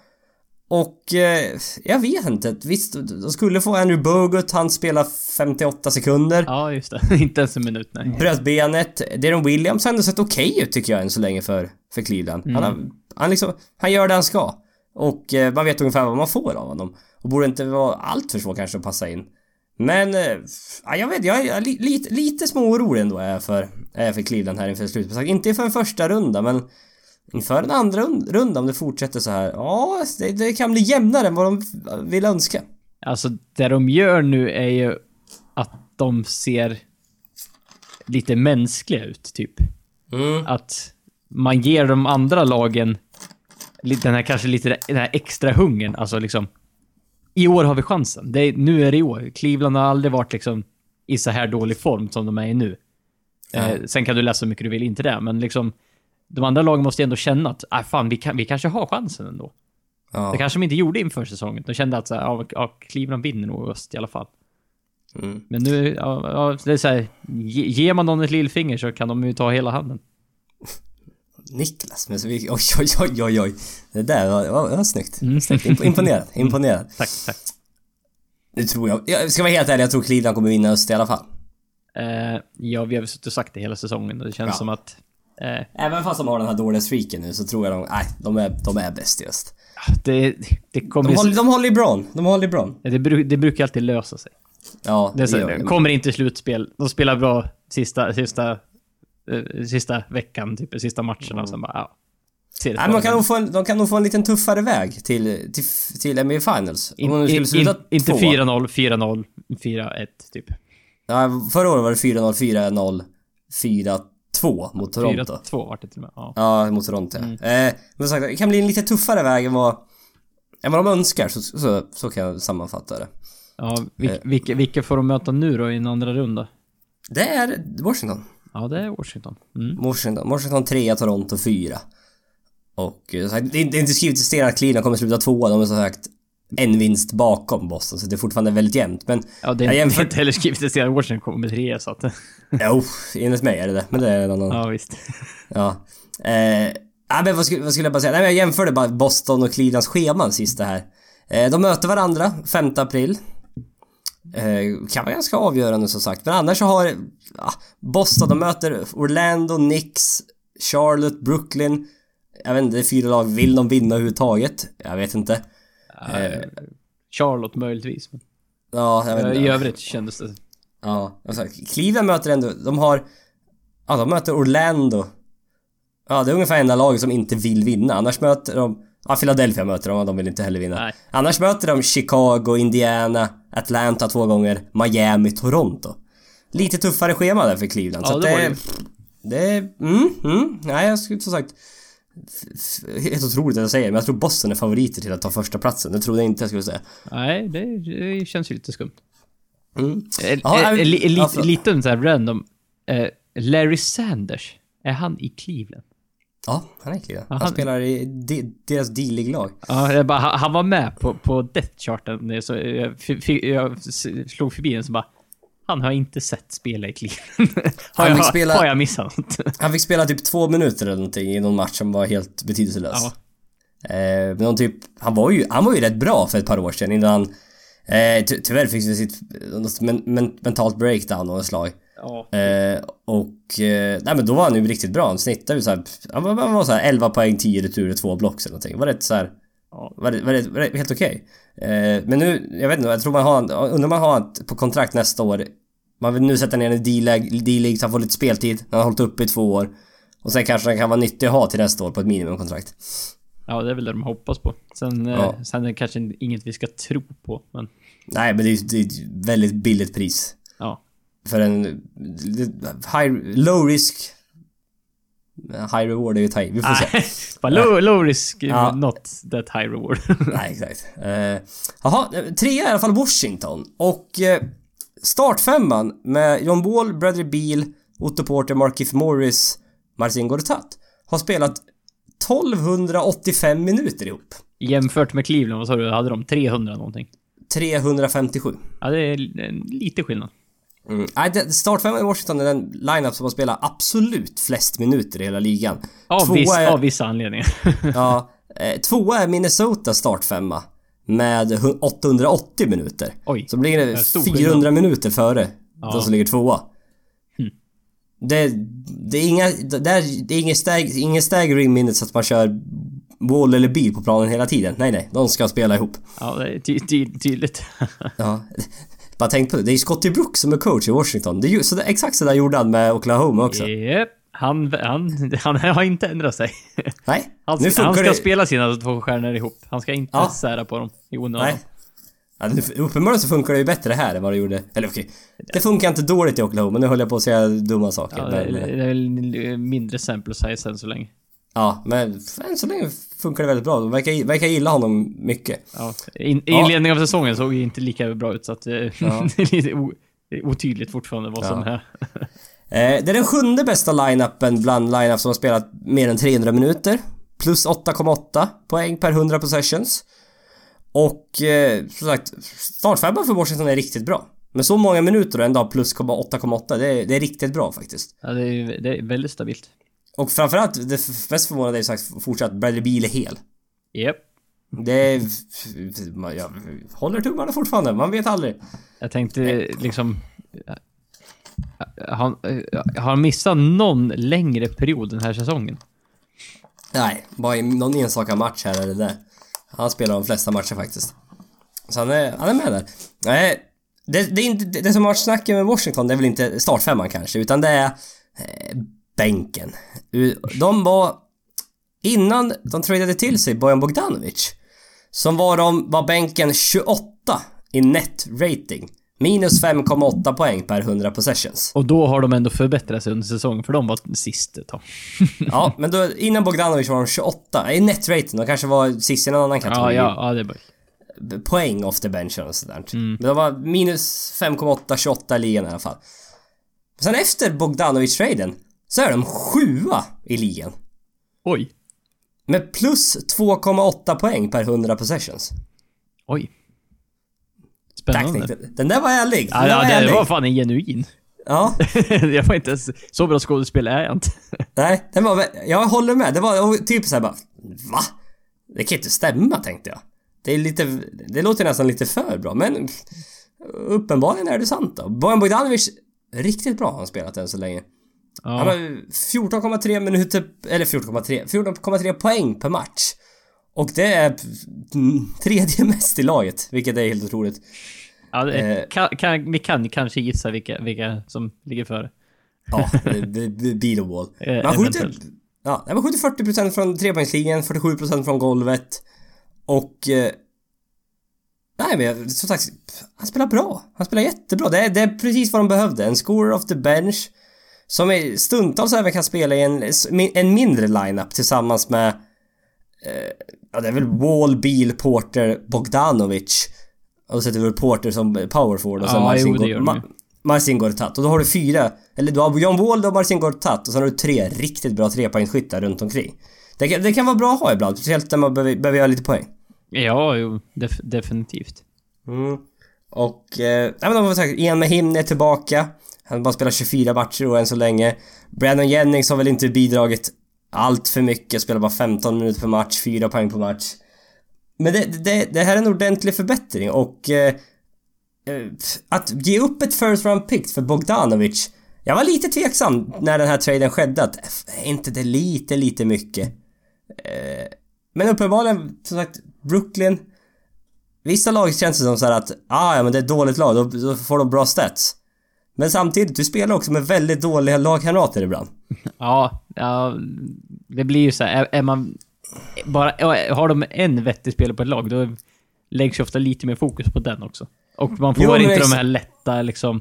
S1: Och eh, jag vet inte. Visst, de skulle få Andrew Bogut, han spelar 58 sekunder.
S2: Ja, just det. inte ens en minut, nej.
S1: Bröt benet. Deron Williams har ändå sett okej ut tycker jag än så länge för, för Cleveland. Han, har, han, liksom, han gör det han ska. Och eh, man vet ungefär vad man får av honom. Och borde inte vara allt för svårt kanske att passa in. Men, eh, ja, jag vet, jag är li, lite, lite små orolig ändå är jag för, är jag för Cleveland här inför slutspelet. Inte inför en första runda men inför en andra rund- runda om det fortsätter så här. Ja, det, det kan bli jämnare än vad de vill önska.
S2: Alltså, det de gör nu är ju att de ser lite mänskliga ut, typ.
S1: Mm.
S2: Att man ger de andra lagen den här kanske lite den här extra hungern. Alltså liksom. I år har vi chansen. Det är, nu är det i år. Cleveland har aldrig varit liksom i så här dålig form som de är i nu. Eh, sen kan du läsa hur mycket du vill, inte det, men liksom de andra lagen måste ändå känna att, ah, fan, vi, kan, vi kanske har chansen ändå.
S1: Ja.
S2: Det kanske de inte gjorde inför säsongen. De kände att så här, ja, ja, Cleveland vinner nog öst i alla fall.
S1: Mm.
S2: Men nu, ja, ja, det är så här, ge, ger man någon ett lillfinger så kan de ju ta hela handen.
S1: Niklas, men så vi, oj, oj, oj, oj, oj. Det där var, var, var snyggt. snyggt. Imp- Imponerad, imponerad.
S2: Tack, tack.
S1: Nu tror jag, jag ska vara helt ärlig, jag tror Cleveland kommer vinna öst i alla fall.
S2: Eh, ja, vi har väl suttit och sagt det hela säsongen och det känns
S1: Ja.
S2: som att... Eh,
S1: Även fast de har den här dåliga streaken nu så tror jag de, nej, de är, de är bäst i öst.
S2: det, det kommer...
S1: De har, de har LeBron, de har LeBron.
S2: det, det brukar alltid lösa sig.
S1: Ja,
S2: Det
S1: gör det.
S2: kommer inte slutspel. De spelar bra sista, sista, sista veckan, typ sista matcherna och sen bara, ja.
S1: Nej,
S2: för
S1: kan, nog få en, de kan nog få en liten tuffare väg till, till, till NBA Finals. Om
S2: In,
S1: skulle sluta
S2: in, inte
S1: två.
S2: 4-0, 4-0, 4-1 typ.
S1: Ja, förra året var det 4-0, 4-0, 4-2 mot Toronto.
S2: 4-2 vart det till och med. Ja.
S1: Ja, mot Toronto.
S2: Mm.
S1: Eh, men sagt, det kan bli en lite tuffare väg än vad, än vad de önskar, så, så, så kan jag sammanfatta det.
S2: Ja, vil,
S1: Eh.
S2: vilka, vilka får de möta nu då i en andra runda?
S1: Det är Washington.
S2: Ja, det är Washington. Mm.
S1: Washington, Washington 3, Toronto 4. Och eh, det är inte skrivet i sten att Cleveland kommer sluta tvåa, de är som sagt en vinst bakom Boston, så det är fortfarande väldigt jämnt. Men,
S2: Ja, det är
S1: jag jämför...
S2: inte heller skrivet i sten. Washington kommer med tre, så att...
S1: Jo, enligt mig är det det, men det är en annan...
S2: Ja, visst.
S1: Ja. Eh, ja, men vad skulle, vad skulle jag bara säga? Nej, men jag jämförde bara Boston och Clevelands scheman sist det här. Eh, de möter varandra 5 april. Eh, kan vara ganska avgörande som sagt. Men annars så har ja, Boston, de möter Orlando, Knicks, Charlotte, Brooklyn. Jag vet inte, det är fyra lag. Vill de vinna överhuvudtaget? Jag vet inte.
S2: Eh, Charlotte möjligtvis. Men,
S1: Ja, jag vet
S2: eh,
S1: inte.
S2: I övrigt kändes det...
S1: Ja, sa, Cleveland möter ändå, de har... Ja, de möter Orlando. Ja, det är ungefär enda laget som inte vill vinna. Annars möter de... Ja, Philadelphia möter de och de vill inte heller vinna.
S2: Nej.
S1: Annars möter de Chicago, Indiana, Atlanta två gånger, Miami, Toronto. Lite tuffare schema där för Cleveland.
S2: Ja,
S1: så
S2: det
S1: det...
S2: det.
S1: Det. Mm, mm. Nej, jag skulle som sagt... Helt otroligt att jag säger men jag tror Boston är favoriter till att ta första platsen. Det trodde jag inte jag skulle säga.
S2: Nej, det, det känns ju lite skumt.
S1: Mm.
S2: Eh,
S1: Ja,
S2: eh, li, li,
S1: ja, för-
S2: lite så här random. Eh, Larry Sanders, är han i Cleveland?
S1: Ja, han är.
S2: Ja,
S1: Han
S2: han-
S1: spelar i de, deras D-League-lag.
S2: Ja, bara, han han var med på, på death charten, så jag, jag slog förbi den så bara... Han har inte sett spela i Cleveland. har,
S1: Han
S2: jag,
S1: spela-
S2: har jag missat något?
S1: Han fick spela typ två minuter eller någonting i någon match som var helt betydelselös.
S2: ja.
S1: Eh, de typ, han var ju, han var ju rätt bra för ett par år sedan innan han eh, ty tyvärr fick sitt något men, men, mentalt breakdown ett slag.
S2: Ja.
S1: Eh, och, eh, nej men då var han ju riktigt bra. Han snittade ju såhär, han var, han var såhär 11 poäng, 10 returer, 2 blocks eller någonting. Var rätt såhär,
S2: Ja.
S1: var, det- var, det- var det helt okej. Eh, men nu, jag vet inte, jag tror man har, undrar man har han på kontrakt nästa år. Man vill nu sätta ner en D-League, så han får lite speltid. Han har hållit uppe i två år. Och sen kanske han kan vara nyttig att ha till nästa år på ett minimumkontrakt.
S2: ja, det är väl det de hoppas på. Sen,
S1: Ja.
S2: eh, sen är det kanske inget vi ska tro på, men...
S1: Nej, men det är, det är ett väldigt billigt pris. För en high, low risk High reward är ju taj. Vi får se.
S2: Bara low, low risk,
S1: Ja.
S2: not that high reward.
S1: Nej, exakt. Eh, Jaha, eh, trea är i alla fall Washington. Och eh, startfemman med John Wall, Bradley Beal, Otto Porter, Markif Morris, Marcin Gortat har spelat 1285 minuter ihop.
S2: Jämfört med Cleveland, vad sa du? Hade de 300 någonting?
S1: 357.
S2: Ja, det är en- lite skillnad.
S1: Mm. Nej, startfemman i Washington är den lineup som har spelat absolut flest minuter i hela ligan.
S2: Av,
S1: Tvåa
S2: viss,
S1: är-
S2: av vissa anledningar.
S1: Ja, eh, tvåa är Minnesota startfemma. Med hu- 880 minuter.
S2: Oj.
S1: Så blir
S2: Det
S1: det
S2: är stor
S1: 400 minuter före
S2: Ja.
S1: de som ligger tvåa.
S2: Hmm.
S1: Det, det är inga, det, är, det är ingen, stag, ingen staggering minutes att man kör wall eller bil på planen hela tiden. Nej, nej. De ska spela ihop.
S2: ja, det är ty, ty, tydligt.
S1: Ja. Bara tänk på det. Det är ju Scotty Brooks som är coach i Washington. Det är ju, så det, exakt så där gjorde han med Oklahoma också.
S2: Japp. Han, han, han har inte ändrat sig.
S1: Nej,
S2: Han,
S1: nu
S2: han ska
S1: det.
S2: spela sina två stjärnor ihop. Han ska inte
S1: Ja.
S2: sära på dem i onödan.
S1: Nej. Ja, nu, uppenbarligen så funkar det ju bättre här än vad det gjorde. Eller okej. Det funkar inte dåligt i Oklahoma. Nu höll jag på att säga dumma saker.
S2: Ja, det,
S1: men,
S2: är- det är väl mindre sample size än så länge.
S1: Ja, men än så länge funkar det väldigt bra. De verkar, verkar gilla honom mycket.
S2: Ja. In,
S1: Ja.
S2: inledningen av säsongen såg ju inte lika bra ut så att eh,
S1: Ja.
S2: det är lite o, otydligt fortfarande vad som
S1: Ja.
S2: är.
S1: Eh, det är den sjunde bästa line-upen bland line-ups som har spelat mer än 300 minuter. Plus 8,8 poäng per 100 possessions. Och eh, som sagt, startfemman för Washington är riktigt bra. Med så många minuter och ändå plus 8,8, det, är- det är riktigt bra faktiskt.
S2: Ja, det, är, det är väldigt stabilt.
S1: Och framförallt, det mest förvånande är ju sagt fortsatt, Bradley Beal är hel.
S2: Japp.
S1: Det är... Jag håller tummarna fortfarande, man vet aldrig.
S2: Jag tänkte liksom... Har han missat någon längre period den här säsongen?
S1: Nej, bara i någon enstaka match här eller där. Han spelar de flesta matcher faktiskt. Så han är, han är med där. Nej, det, det, är inte, det, det som har varit snacket med Washington, det är väl inte startfemman kanske, utan det är eh, bänken. De var... Innan de tradade till sig Bojan Bogdanovic, som var de, var bänken 28 i net rating. Minus 5,8 poäng per 100 possessions.
S2: Och då har de ändå förbättrat sig under säsongen, för de var sist ett tag.
S1: Ja, men då, innan Bogdanovic var de 28 i net rating. De kanske var sist i någon annan
S2: Ja,
S1: kategori.
S2: ja, ja, det är bara...
S1: Poäng off the bench och sådär. Men de var minus 5,8, 28 i ligan i alla fall. Sen efter Bogdanovic-traden så är de sjua i ligan.
S2: Oj.
S1: Med plus 2,8 poäng per 100 possessions.
S2: Oj. Spännande.
S1: Den där var ärlig. Den
S2: Ja,
S1: där var
S2: det
S1: ärlig.
S2: var fan en genuin.
S1: Ja,
S2: jag var inte ens... Så bra skådespelare är jag inte.
S1: nej, den var... Jag håller med. Det var typ såhär bara... Va? Det kan inte stämma tänkte jag. Det är lite... Det låter nästan lite för bra, men... Uppenbarligen är det sant då. Bojan Bogdanovic, riktigt bra har han spelat än så länge. Han
S2: Ja.
S1: har 14,3 minuter, eller 14,3, 14,3 poäng per match. Och det är tredje mest i laget, vilket är helt otroligt.
S2: Ja, det,
S1: Eh.
S2: kan, kan, vi kan kanske gissa vilka, vilka som ligger före.
S1: Ja, beat a wall.
S2: Eh,
S1: Men han skjuter, ja, han skjuter 40% från trepoängslinjen, 47% från golvet. Och... Eh, nej men som sagt, han spelar bra. Han spelar jättebra. Det är, det är precis vad de behövde. En scorer off the bench. Som är stundtals även kan spela i en, en mindre lineup tillsammans med... Eh, ja, det är väl Wall, Beal, Porter, Bogdanovic. Och så sätter vi väl Porter som power forward och sen
S2: Ja,
S1: Marcin,
S2: jo, det.
S1: Ma- Marcin Gortat. Och då har du fyra, eller du har John Wall, du har Marcin Gortat och sen har du tre riktigt bra trepoängsskyttar runt omkring. Det kan, det kan vara bra att ha ibland, speciellt när man behöver, behöver göra lite poäng.
S2: Ja, jo, def, definitivt.
S1: Mm. Och... Eh, nej men de har sagt, Ian Mahim är tillbaka. Han har bara spelat 24 matcher och än så länge. Brandon Jennings har väl inte bidragit allt för mycket, spelar bara 15 minuter per match, 4 poäng per match. Men det, det, det här är en ordentlig förbättring och... Eh, eh, att ge upp ett first round pick för Bogdanovic. Jag var lite tveksam när den här traden skedde att är inte det lite, lite mycket? Eh, men uppenbarligen, som sagt, Brooklyn Vissa lag känns det som så här att ah, ja men det är ett dåligt lag, då, då får de bra stats. Men samtidigt, du spelar också med väldigt dåliga lagkamrater ibland.
S2: Ja, ja, det blir ju så här, är, är man... Bara, har de en vettig spelare på ett lag, då läggs ju ofta lite mer fokus på den också. Och man får
S1: Jo,
S2: inte
S1: ex-
S2: de här lätta liksom...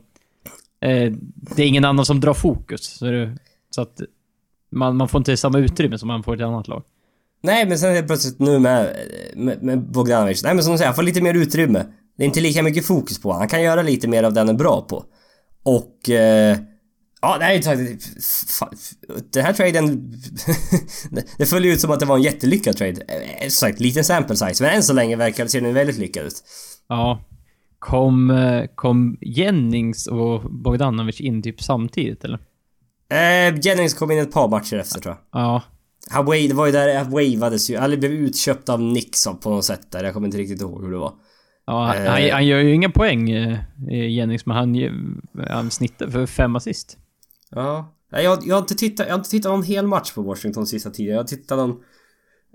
S2: Eh, det är ingen annan som drar fokus. Så, det, så att man, man får inte samma utrymme som man får i ett annat lag.
S1: Nej, men sen helt plötsligt nu med, med, med Bogdanovic. Nej, men som du säger, han får lite mer utrymme. Det är inte lika mycket fokus på honom. Han kan göra lite mer av det han är bra på. Och... Eh, ja, nej, Den här traden... det följer ut som att det var en jättelyckad trade. Eh, Som sagt, liten sample size. Men än så länge verkar det se den väldigt lyckad ut.
S2: Ja. Kom, eh, kom Jennings och Bogdanovic in typ samtidigt eller?
S1: Eh, Jennings kom in ett par matcher efter tror jag.
S2: Ja.
S1: Han wave, det var ju där han wavades ju, eller blev utköpt av Knicks på något sätt där. Jag kommer inte riktigt ihåg hur det var.
S2: Ja,
S1: Eh.
S2: han, han gör ju inga poäng, eh, Jennings, men han, ge- han snittar för fem assist.
S1: Ja. Nej, Jag, jag, har inte tittat, jag har inte tittat någon hel match på Washington sista tiden. Jag har tittat någon...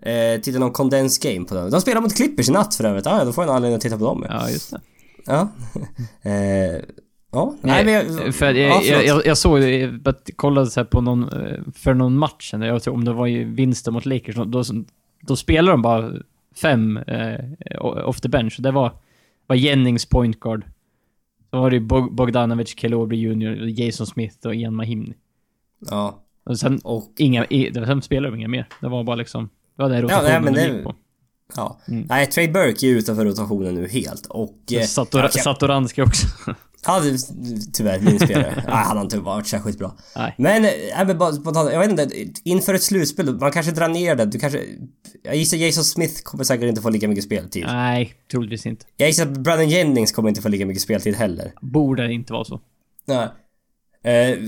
S1: Eh, tittat någon condensed game på den. De spelar mot Clippers i natt för övrigt. Ah, ja, då får jag en anledning att titta på dem ja.
S2: Ja, just det.
S1: Ja. eh, ja. Nej, men jag,
S2: för att
S1: ja,
S2: jag, jag, jag, jag såg, jag kollade så här på någon, eh, för någon match, jag tror om det var ju vinsten mot Lakers, då, då spelar de bara fem eh, off the bench. Det var, var Jennings point guard. Så var det ju Bog- Bogdanovic, Kelobri Jr, Jason Smith och Ian Mahimni.
S1: Ja.
S2: Och sen,
S1: Och...
S2: inga, sen spelade de inga mer. Det var bara liksom, det var det
S1: Ja,
S2: rotationen
S1: nej, men
S2: de
S1: det-
S2: gick på.
S1: Ja.
S2: Mm.
S1: Nej, Trey Burke är utanför rotationen nu helt och... Eh,
S2: Sator,
S1: kan-
S2: Satoranski också.
S1: Ja, tyvärr min spelare. Nej, han har inte varit särskilt bra.
S2: Nej.
S1: Men, äh, men bara spontant, jag vet inte, inför ett slutspel, man kanske drar ner det. Du kanske... Jag gissar Jason Smith kommer säkert inte få lika mycket speltid.
S2: Nej, troligtvis inte.
S1: Jag gissar att Brandon Jennings kommer inte få lika mycket speltid heller.
S2: Borde inte vara så.
S1: Nej. Eh,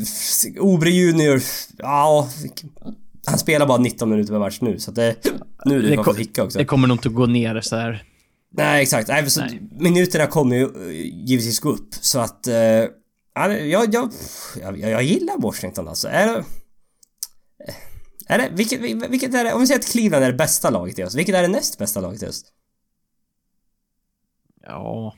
S1: Obre Junior, ja... Han spelar bara 19 minuter per match nu, så att det... Nu är det,
S2: Det
S1: bara
S2: ko-
S1: för hicka också.
S2: Det kommer nog inte gå ner så här.
S1: Nej, exakt. Nej, så
S2: Nej.
S1: Minuterna kommer ju eh, givetvis gå upp, så att... Eh, ja, jag, jag, jag, jag gillar Washington alltså. Är det... Är det, vilket, vilket är det, om vi säger att Cleveland är det bästa laget i öst, vilket är det näst bästa laget i öst?
S2: Ja.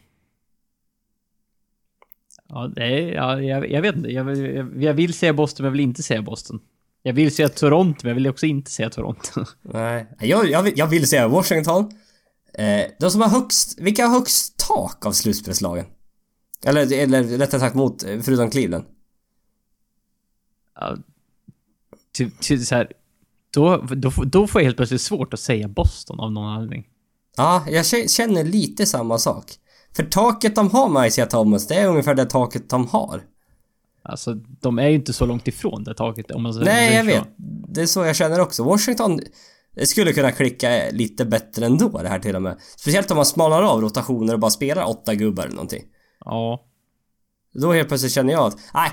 S2: Ja, är, ja jag, jag vet inte. Jag, vill- jag, jag vill säga Boston, men jag vill inte säga Boston. Jag vill säga Toronto, men jag vill också inte säga Toronto.
S1: Nej. Jag, jag, vill, jag vill säga Washington. Eh, de som har högst, vilka har högst tak av slutspelslagen? Eller, eller rättare sagt mot, eh, förutom Cleveland.
S2: ja, typ, typ så här, då, då, då får jag helt plötsligt svårt att säga Boston av någon anledning.
S1: Ja, jag kä- känner lite samma sak. För taket de har med Isaiah Thomas, det är ungefär det taket de har.
S2: Alltså, de är ju inte så långt ifrån det taket om man säger
S1: Nej, jag vet. Det är så jag känner också. Washington det skulle kunna klicka lite bättre ändå det här till och med. Speciellt om man smalnar av rotationer och bara spelar åtta gubbar eller någonting.
S2: Ja.
S1: Då helt plötsligt känner jag att, nej,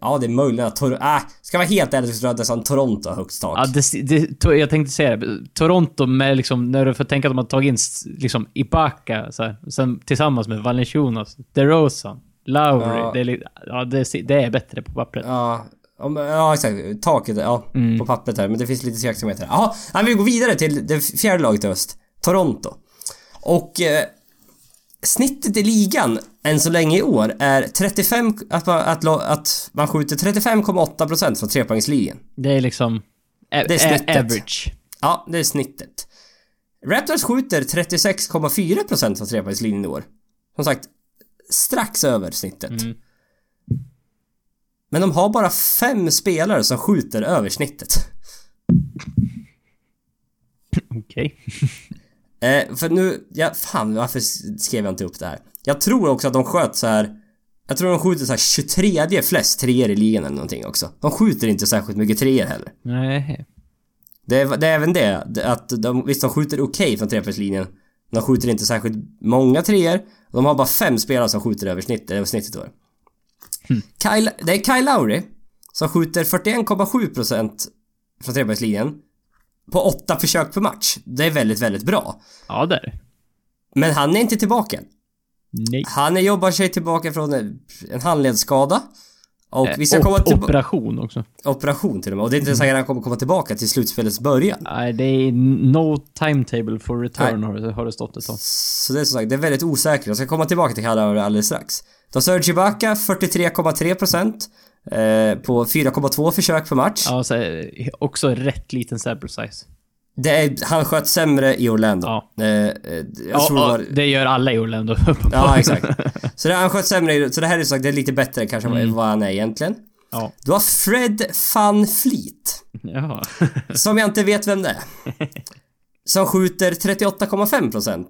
S1: ja det är möjligt att Tor- äh, ska vara helt ärlig så tror jag nästan Toronto har högst tak.
S2: Ja, det, det, jag tänkte säga det. Toronto med liksom, när du får tänka att de har tagit in liksom Ibaka, så här, sen tillsammans med Valenciunas, DeRozan, Lowry.
S1: Ja.
S2: Det, är, ja, det, det är bättre på pappret.
S1: Ja, om- ja exakt. Taket, ja.
S2: Mm.
S1: På pappret här. Men det finns lite tveksamheter. Jaha, nej, vi går vidare till det fjärde laget i öst. Toronto. Och eh, snittet i ligan än så länge i år är 35... Att man, att, att man skjuter 35,8% från trepoängslinjen.
S2: Det är liksom...
S1: Det är snittet.
S2: average.
S1: Ja, det är snittet. Raptors skjuter 36,4% från trepoängslinjen i år. Som sagt, strax över snittet.
S2: Mm.
S1: Men de har bara fem spelare som skjuter över snittet.
S2: Okej.
S1: Eh, för nu, ja, fan varför skrev jag inte upp det här? Jag tror också att de sköt så här. Jag tror de skjuter så här 23 flest treor i ligan eller någonting också. De skjuter inte särskilt mycket treor heller.
S2: Nej.
S1: Det är, det är även det, att de, visst de skjuter okej från trepoängslinjen. De skjuter inte särskilt många treor. De har bara fem spelare som skjuter över över snittet då. Kyle, det är Kyle Lowry som skjuter 41,7% från trepoängslinjen. På åtta försök per match. Det är väldigt, väldigt bra.
S2: Ja, det är det.
S1: Men han är inte tillbaka.
S2: Nej.
S1: Han jobbar sig tillbaka från en handledsskada. Och vi ska
S2: Eh,
S1: komma till
S2: Operation också.
S1: operation till och med. Och det är inte säkert att han kommer komma tillbaka till slutspelets början.
S2: Nej, det är no timetable for return det, har det stått ett tag.
S1: Så det är som sagt, det är väldigt osäkert. Jag ska komma tillbaka till Kalauri alldeles strax. Då Serge Ibaka 43,3% eh, på 4,2 försök per match.
S2: Ja, så, eh, också rätt liten sample size.
S1: Det är, han sköt sämre i Orlando.
S2: Ja.
S1: Eh, eh, jag
S2: Ja,
S1: tror det
S2: ja,
S1: var...
S2: det gör alla i Orlando.
S1: Ja, exakt. Så det, han sköt sämre Så det här är sagt, det är lite bättre kanske än vad han är egentligen.
S2: Ja.
S1: Du har Fred Van Fleet.
S2: Ja.
S1: Som jag inte vet vem det är. Som skjuter 38,5%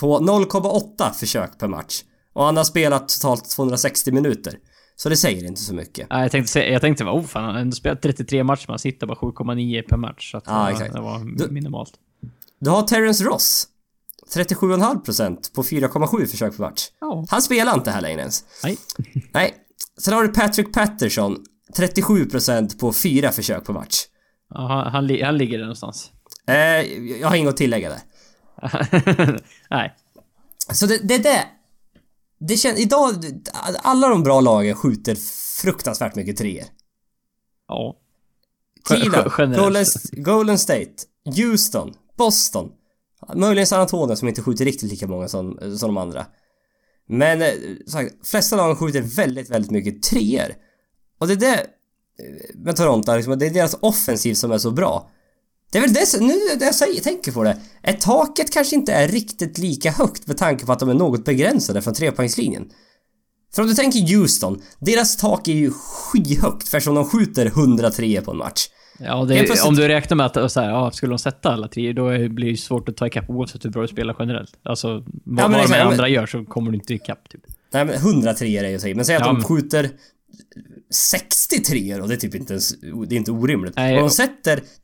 S1: på 0,8 försök per match. Och han har spelat totalt 260 minuter. Så det säger inte så mycket.
S2: Ja, jag tänkte säga, jag tänkte oh fan, han har ändå spelat 33 matcher, men han sitter bara 7,9 per match. Så att
S1: Ja,
S2: det var-
S1: exakt.
S2: det var
S1: Du-
S2: minimalt.
S1: Du har Terrence Ross. 37,5% på 4,7 försök per match.
S2: Ja.
S1: Han spelar inte här längre ens.
S2: Nej.
S1: Nej. Sen har du Patrick Patterson. 37% på 4 försök per match.
S2: Ja, han, han, li- han ligger där någonstans.
S1: Eh, jag har inget att tillägga där.
S2: Nej.
S1: Så det, det är det. Känns, idag, alla de bra lagen skjuter fruktansvärt mycket treor.
S2: Ja.
S1: Cleveland. Golden, Golden State, Houston, Boston. Möjligen San Antonio som inte skjuter riktigt lika många som, som de andra. Men eh, sagt, flesta lagen skjuter väldigt, väldigt mycket treor. Och det är det eh, med Toronto, liksom, det är deras offensiv som är så bra. Det är väl det som- nu när jag säger, tänker på det. Är taket kanske inte är riktigt lika högt med tanke på att de är något begränsade från trepoängslinjen. För om du tänker Houston, deras tak är ju skyhögt eftersom de skjuter 103 på en match.
S2: Ja, det,
S1: plötsligt-
S2: om du räknar med att så här, ja, skulle de sätta alla tre, då blir det svårt att ta ikapp oavsett hur bra du spelar generellt. Alltså, vad,
S1: men
S2: vad de
S1: ja, men-
S2: andra gör så kommer du inte ikapp, typ.
S1: Nej men 103 är ju att men säg att
S2: Ja,
S1: de
S2: men-
S1: skjuter 63 och det är typ inte ens, det är inte orimligt.
S2: Nej,
S1: och de säg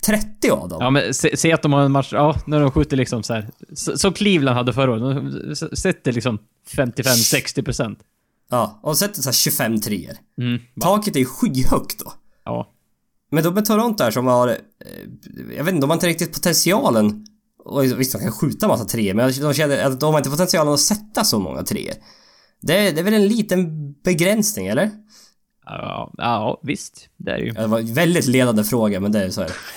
S1: 30 av dem.
S2: Ja, men se, se att de har en match, ja, när de skjuter liksom så här. s- Som Cleveland hade förra året. De sätter liksom 55-60 procent.
S1: Ja, och sätter så här 25 treor.
S2: Mm.
S1: Taket är ju skyhögt då.
S2: Ja.
S1: Men då med Toronto här som har, eh, jag vet inte, de har inte riktigt potentialen och visst, de kan skjuta massa treor men de känner att de har inte potentialen att sätta så många treor. Det, det är väl en liten begränsning, eller?
S2: Ja, ja, visst. Det är det ju.
S1: Det var en väldigt ledande fråga, men det är så är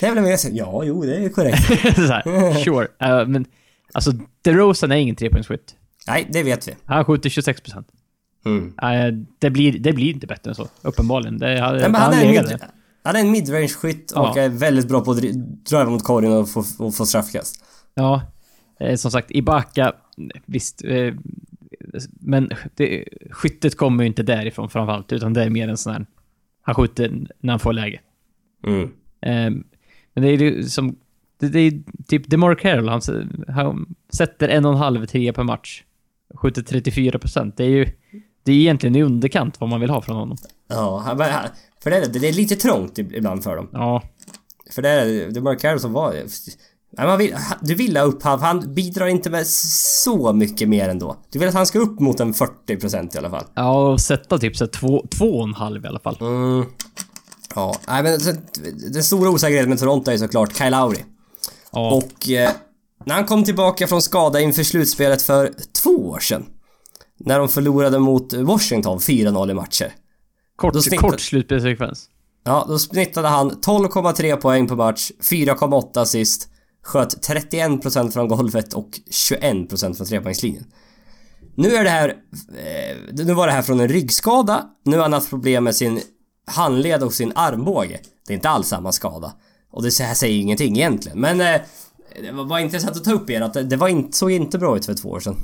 S1: det. är väl? Ja, jo, det är korrekt.
S2: så här, sure. Uh, men alltså, DeRozan är ingen trepoängsskytt.
S1: Nej, det vet vi.
S2: Han skjuter 26 procent.
S1: Mm.
S2: Uh, det, blir, det blir inte bättre än så. Uppenbarligen. Det,
S1: Nej, han,
S2: han
S1: är mid, han är en midrange-skytt och
S2: Ja.
S1: är väldigt bra på att dri- driva mot korgen och få, och få straffkast.
S2: Ja, eh, som sagt, Ibaka, visst. Men det, skyttet kommer ju inte därifrån framförallt, utan det är mer en sån här... Han skjuter när han får läge.
S1: Mm.
S2: Eh, men det är ju som... Det, det är typ DeMar Carroll, han, han sätter en och en halv trea per match. Skjuter 34 procent. Det är ju... Det är egentligen i underkant vad man vill ha från honom.
S1: Ja, han, för det är, det är lite trångt ib- ibland för dem.
S2: Ja,
S1: För det är det Mark Carroll som var... Nej, vill, du vill ha upp han, han bidrar inte med så mycket mer ändå. Du vill att han ska upp mot en 40% i alla fall.
S2: ja och sätta typ så två, två och en halv i alla fall.
S1: Mm. Ja, nej men så, den stora osäkerheten med Toronto är såklart Kyle Lowry.
S2: Ja,
S1: Och eh, när han kom tillbaka från skada inför slutspelet för två år sedan. När de förlorade mot Washington 4-0 i matcher.
S2: kort,
S1: då snittar-
S2: kort slutspelssekvens.
S1: Ja, då snittade han 12,3 poäng per match, 4,8 assist, sköt 31% från golvet och 21% från trepoängslinjen. Nu är det här... Eh, nu var det här från en ryggskada. Nu har han haft problem med sin handled och sin armbåge. Det är inte alls samma skada. Och det här säger ingenting egentligen. Men eh, det var intressant att ta upp igen att det, det var inte, såg inte bra ut för två år sedan.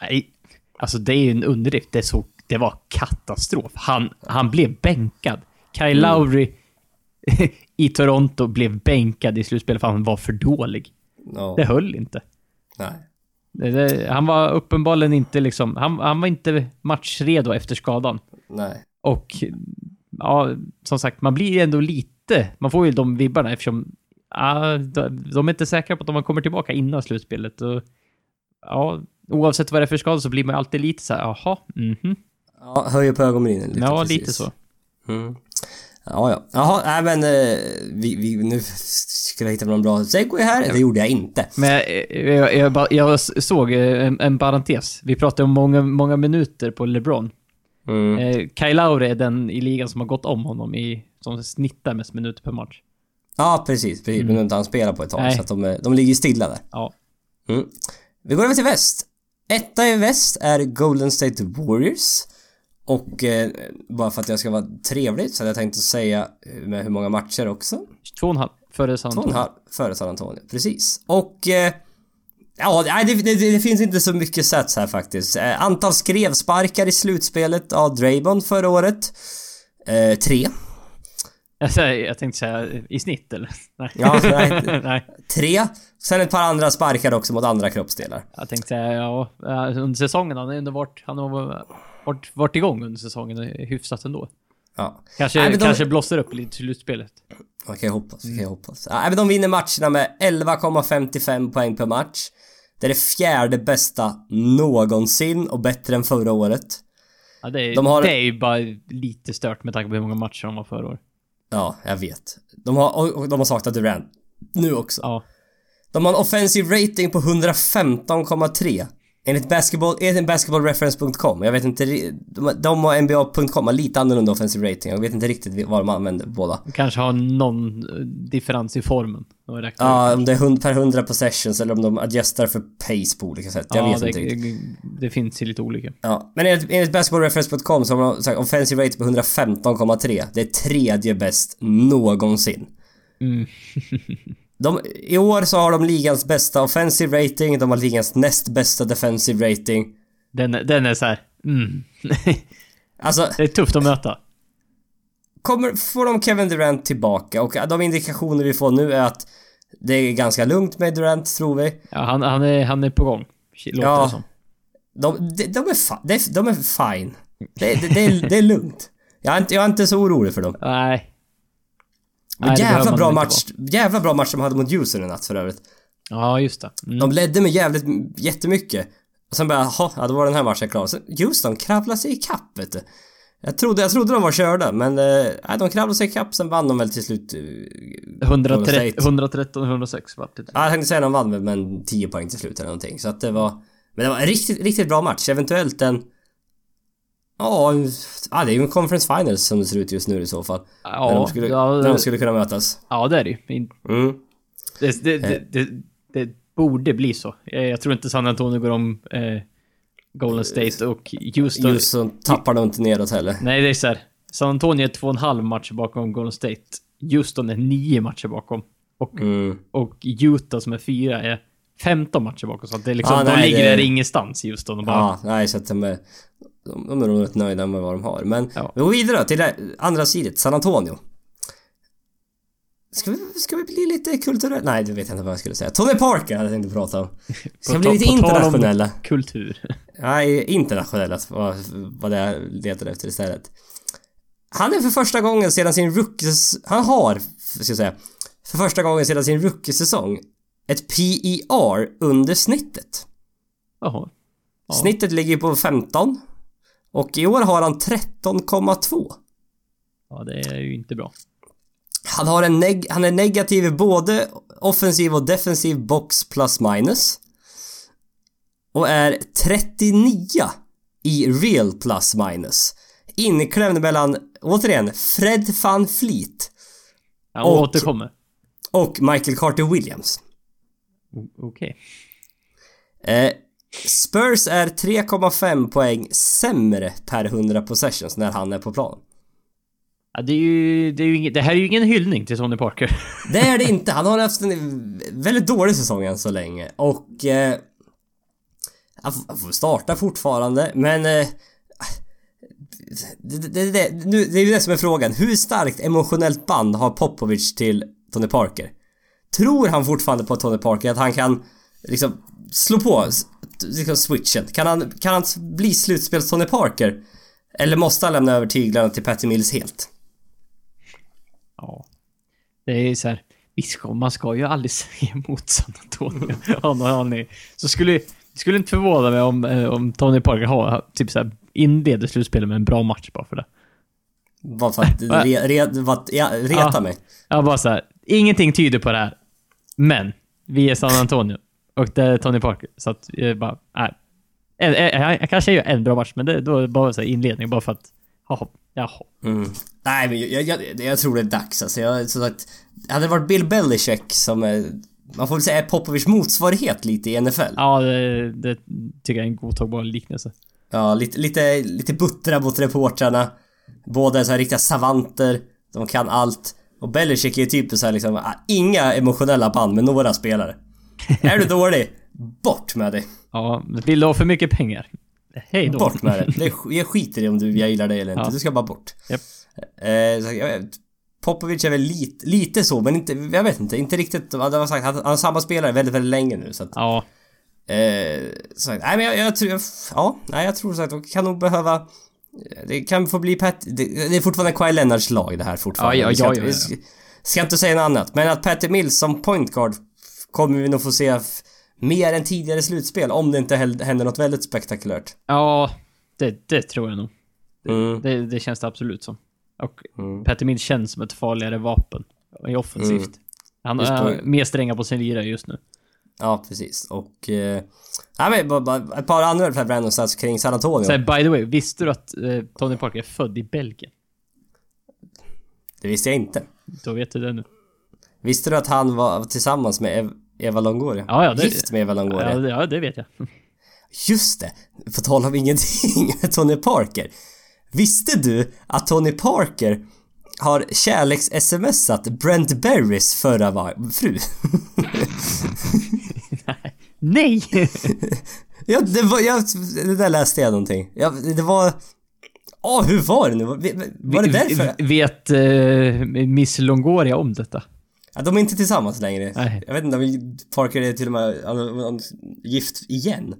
S2: Nej, alltså det är ju en underdrift. Det, så, det var katastrof. Han, han blev bänkad. Kyle Lowry i Toronto blev bänkad i slutspelet för han var för dålig.
S1: Ja,
S2: Det höll inte.
S1: nej.
S2: Det, det, han var uppenbarligen inte liksom... Han, han var inte matchredo efter skadan.
S1: Nej.
S2: Och ja, som sagt, man blir ändå lite... Man får ju de vibbarna eftersom ja, de, de är inte säkra på att de kommer tillbaka innan slutspelet. Och, ja, oavsett vad det är för skada så blir man alltid lite så här, jaha, mhm.
S1: Ja, höjer på ögonbrynen lite.
S2: Ja,
S1: precis.
S2: lite så.
S1: Mm. Ja, ja. Jaha, nej men eh, vi, vi, nu skulle jag hitta någon bra segway här. Det gjorde jag inte.
S2: Men jag, jag, jag, jag såg eh, en, en parentes. Vi pratade om många, många minuter på LeBron.
S1: Mm.
S2: Eh, Kyle Lowry är den i ligan som har gått om honom i... Som snittar mest minuter per match.
S1: Ja, precis. precis. Men nu har inte han spelat på ett tag
S2: Mm. Nej.
S1: så att de, de ligger stilla där.
S2: Ja.
S1: Mm. Vi går över till väst. Etta i väst är Golden State Warriors. Och eh, bara för att jag ska vara trevlig så hade jag tänkt att säga eh, med hur många matcher också.
S2: Två och en halv före San
S1: Två och en
S2: Antonio.
S1: halv före San Antonio. Precis. Och... Eh, ja, det, det, det finns inte så mycket stats här faktiskt. Eh, antal skrevsparkar i slutspelet av Draymond förra året. Eh, tre.
S2: Jag, jag tänkte säga i snitt eller? Nej.
S1: Ja, nej.
S2: Nej.
S1: Tre. Sen ett par andra sparkar också mot andra kroppsdelar.
S2: Jag tänkte säga, ja, eh, under säsongen, han har ändå varit, han har varit, varit igång under säsongen hyfsat ändå.
S1: Ja.
S2: Kanske,
S1: Nej, de-
S2: kanske blossar upp lite i slutspelet.
S1: Man kan ju hoppas, vi kan ju hoppas. Ja, men de vinner matcherna med 11,55 poäng per match. Det är det fjärde bästa någonsin och bättre än förra året.
S2: Ja, det, är,
S1: De har-
S2: det är ju bara lite stört med tanke på hur många matcher de var förra året.
S1: Ja, jag vet. De har, och de har saknat Durant. Nu också.
S2: Ja.
S1: De har en offensive rating på 115,3. Enligt basketball, enligt basketballreference.com. Jag vet inte, de, de och NBA.com har lite annorlunda offensive rating. Jag vet inte riktigt vad de använder båda.
S2: Kanske har någon eh, differens i formen.
S1: Ja, om det är per 100 possessions eller om de adjustar för pace på olika sätt. Jag
S2: ja,
S1: vet
S2: det,
S1: inte riktigt.
S2: det finns ju lite olika.
S1: Ja, men enligt, enligt basketballreference.com så har de sagt offensive rating på 115,3. Det är tredje bäst någonsin.
S2: Mm.
S1: De, I år så har de ligans bästa offensive rating, de har ligans näst bästa defensive rating.
S2: Den, den är så här. Mm.
S1: Alltså,
S2: det är tufft att möta.
S1: kommer, får de Kevin Durant tillbaka och de indikationer vi får nu är att det är ganska lugnt med Durant, tror vi.
S2: Ja, han, han, är, han är på gång. Låter
S1: Ja.
S2: det som.
S1: De, de, de, är, fa, de, de är fine. Det, det, det, är, det är lugnt. Jag är, inte, jag är inte så orolig för dem.
S2: Nej. Nej,
S1: jävla bra match, jävla bra match de hade mot Houston i natt för övrigt.
S2: Ja, just det. Mm.
S1: De ledde med jävligt jättemycket. Och sen bara, jaha, ja, då var den här matchen klar. Så Houston kravlade sig ikapp vet du. Jag trodde, jag trodde de var körda, men eh, de kravlade sig ikapp, sen vann de väl till slut. eh, Golden
S2: 113,
S1: State.
S2: 113, 106 vart det.
S1: Ja, jag tänkte säga de vann med en 10 poäng till slut eller någonting. Så att det var... Men det var en riktigt, riktigt bra match. Eventuellt en... Ja, ja, det är ju en conference finals som det ser ut just nu i så fall.
S2: Ja,
S1: när, de skulle,
S2: ja,
S1: när de skulle kunna mötas.
S2: ja, det är det ju.
S1: Mm.
S2: Det, det, det, det, det borde bli så. Jag, jag tror inte San Antonio går om eh, Golden State och Houston.
S1: Just så tappar de inte neråt heller.
S2: Nej, det är så här. San Antonio är två och en halv match bakom Golden State. Houston är nio matcher bakom. Och,
S1: Mm.
S2: och Utah som är fyra är 15 matcher bakom. Så att det är liksom, de
S1: nej,
S2: ligger
S1: det-
S2: där ingenstans Houston och bara...
S1: Ja, nej så att de är... De, de är nog rätt nöjda med vad de har. Men
S2: Ja.
S1: vi går vidare till det andra sidan, San Antonio. Ska vi, ska vi bli lite kulturella? Nej, det vet jag inte vad jag skulle säga. Tony Parker hade jag tänkt prata om. Ska vi bli lite internationella?
S2: Kultur.
S1: Nej, internationella var, var det jag letade efter istället. Han är för första gången sedan sin rookies... Han har, ska jag säga, för första gången sedan sin rookiesäsong ett PER under snittet.
S2: Jaha. Ja.
S1: Snittet ligger på 15. Och i år har han 13,2.
S2: Ja, det är ju inte bra.
S1: Han, har en neg- han är negativ i både offensiv och defensiv box plus minus. Och är 39 i real plus minus. Inklämd mellan, återigen, Fred van Fleet
S2: Jag
S1: Och-
S2: återkommer.
S1: och Michael Carter Williams.
S2: Okej.
S1: Eh, Spurs är 3,5 poäng sämre per 100 possessions när han är på plan.
S2: Ja, det, är ju, det, är ju inget, det här är ju ingen hyllning till Tony Parker.
S1: Det är det inte. Han har haft en väldigt dålig säsong än så länge och... Eh, han får- starta fortfarande, men... Eh, det, det, det, nu, det är ju det som är frågan. Hur starkt emotionellt band har Popovic till Tony Parker? Tror han fortfarande på Tony Parker att han kan liksom slå på liksom switchen? Kan han, kan han bli slutspels Tony Parker? Eller måste han lämna över tyglarna till Patty Mills helt?
S2: Ja. Det är så här. Vi ska, man ska ju aldrig säga emot San Antonio. Ja, ja, nej. Så skulle, skulle inte förvåna mig om, eh, om Tony Parker har, typ så här, inleder slutspelet med en bra match bara för det.
S1: Bara för att re, re, för att, ja, reta
S2: Ja.
S1: mig.
S2: Jag bara så här. Ingenting tyder på det här. Men, vi är San Antonio. Och det är Tony Parker. Så att, jag bara, nej. Jag, kanske gör en bra match, men det då är bara så inledning bara för att, jaha, jaha.
S1: Mm. Nej men jag, jag, jag tror det är dags alltså. Jag, så att, hade det varit Bill Belichick som är, man får väl säga är Popovics motsvarighet lite i NFL. Ja,
S2: Ja, det, det tycker jag är en godtagbar liknelse.
S1: lite, lite, lite buttra mot reportrarna. Båda är så här riktiga savanter. De kan allt. Och Belichick är typ så här liksom, ah, inga emotionella band med några spelare. är du dålig? Bort med dig.
S2: Ja, vill du ha för mycket pengar? Hej då.
S1: Bort med. Det, jag skiter i om du, jag gillar dig eller inte.
S2: Ja.
S1: Du ska bara bort.
S2: Japp.
S1: Eh, så jag vet, Popovic är väl lite, lite så, men inte, jag vet inte, inte riktigt. Det var sagt, han han har samma spelare väldigt, väldigt länge nu så att,
S2: Ja,
S1: eh, så, nej men jag, jag tror, ja, nej jag tror så att de kan nog behöva det kan få bli Pat... Det, det är fortfarande Kawhi Leonards lag det här fortfarande.
S2: Ja, ja, ja, ja, ja.
S1: Ska, ska inte säga något annat. Men att Patty Mills som point guard kommer vi nog få se mer än tidigare slutspel om det inte händer något väldigt spektakulärt.
S2: Ja, det, det tror jag nog.
S1: Mm.
S2: Det, det känns det absolut som. Och
S1: Mm.
S2: Petter Mild känns som ett farligare vapen. I offensivt.
S1: Mm.
S2: Han
S1: på-
S2: mer stränga på sin lira just nu.
S1: Ja, precis. Och... Eh, nej, men ett par andra random stats kring San Antonio.
S2: Så by the way, visste du att eh, Tony Parker är född i Belgien?
S1: Det visste jag inte.
S2: Då vet du det nu.
S1: Visste du att han var tillsammans med Eva Longoria?
S2: Ja, ja, det-
S1: Gift med Eva Longoria?
S2: Ja, det- ja, det vet jag.
S1: Just det! På tal om ingenting Tony Parker. Visste du att Tony Parker har kärleks-smsat Brent Berrys förra fru?
S2: Nej!
S1: ja, det var... Jag, det där läste jag någonting. Ja, det var... Åh, hur var det nu? Var, det därför?
S2: Vet eh, Miss Longoria om detta?
S1: Ja, de är inte tillsammans längre.
S2: Nej.
S1: Jag vet inte om Parker är till och med han, gift igen.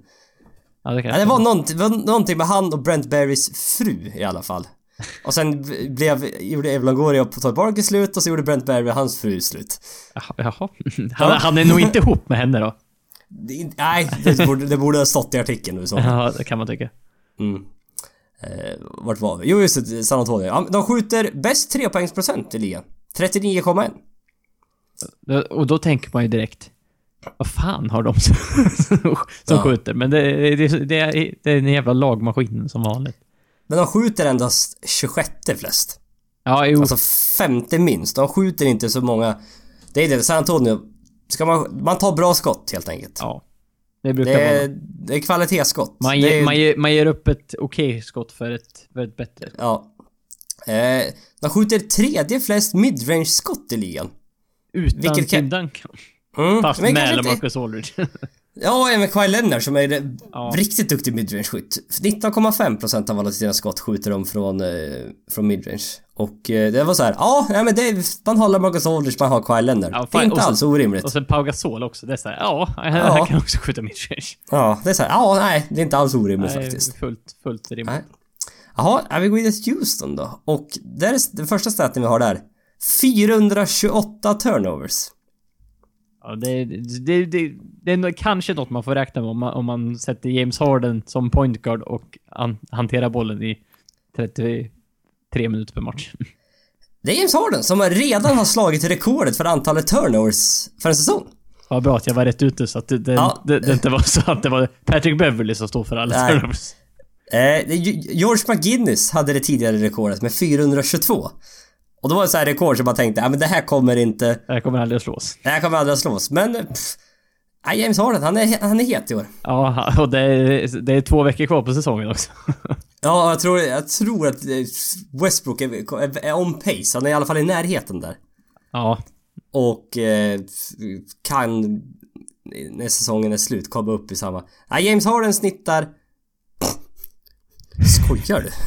S2: Ja, det
S1: Ja, det var någonting, det var någonting med han och Brent Berrys fru i alla fall. Och sen blev, gjorde Longoria och Todd Parker slut och så gjorde Brent Berry och hans fru slut.
S2: Jaha. Han, han är nog inte ihop med henne då?
S1: Det, nej, det borde, det borde ha stått i artikeln nu så.
S2: Ja, det kan man tycka.
S1: Mm. Eh, vart var vi? Jo just det, San Antonio. Ja, de skjuter bäst trepoängsprocent i ligan. 39,1.
S2: Och då tänker man ju direkt vad fan har de som, som
S1: Ja.
S2: skjuter? Men det, det, det, är, det är en jävla lagmaskin som vanligt.
S1: Men de skjuter endast 26 flest.
S2: Ja, jo.
S1: Alltså femte minst. De skjuter inte så många... Det är det, San Antonio... Ska man... Man tar bra skott helt enkelt.
S2: ja. Det brukar
S1: Det
S2: vara.
S1: är, det är kvalitetsskott.
S2: Man, ger,
S1: är,
S2: man, ger, man ger upp ett okej skott för ett, för ett bättre.
S1: Ja. Eh, de skjuter tredje flest midrange-skott i ligan.
S2: Utan
S1: Vilket kan-
S2: Tim Duncan.
S1: Mm.
S2: Fast
S1: men
S2: med
S1: inte-
S2: Marcus Aldridge.
S1: Ja, även Kyle Leonard som är
S2: Ja.
S1: riktigt duktig midrange-skytt. 19,5% av alla sina skott skjuter de från, eh, från midrange. Och eh, det var så här, ja, nej, men det man håller Marcus Aldridge, man har Kyle Leonard.
S2: Ja,
S1: det är inte
S2: och så-
S1: alls orimligt.
S2: Och sen Pau Gasol också. Det är såhär, ja, han
S1: Ja.
S2: kan också skjuta midrange.
S1: Ja, det är så här, ja, nej, det är inte alls orimligt
S2: Nej,
S1: faktiskt.
S2: fullt, fullt rimligt.
S1: Nej. Jaha, ja, vi går vidare till Houston då. Och där är den första staten vi har där. 428 turnovers.
S2: Ja, det, det, det, det är kanske något man får räkna med om man, om man sätter James Harden som point guard och han, hanterar bollen i 33 minuter per match.
S1: Det är James Harden som redan har slagit rekordet för antalet turnovers för en säsong.
S2: Vad bra att jag var rätt ute så att det, det,
S1: Ja.
S2: det, det inte var så att det var Patrick Beverly som stod för alla
S1: Nej.
S2: turnovers.
S1: Eh, George McGinnis hade det tidigare rekordet med 422. Och då var det så här rekord som man tänkte, ja men det här kommer inte,
S2: Det här kommer aldrig att slås.
S1: det här kommer aldrig att slås. Men, pff, James Harden, han är, han är het i år.
S2: Ja, och det är, det är två veckor kvar på säsongen också.
S1: Ja, jag tror, jag tror att Westbrook är, är, on pace. Han är i alla fall i närheten där.
S2: Ja,
S1: Och eh, kan när säsongen är slut komma upp i samma... Nej, James Harden snittar... Skojar du?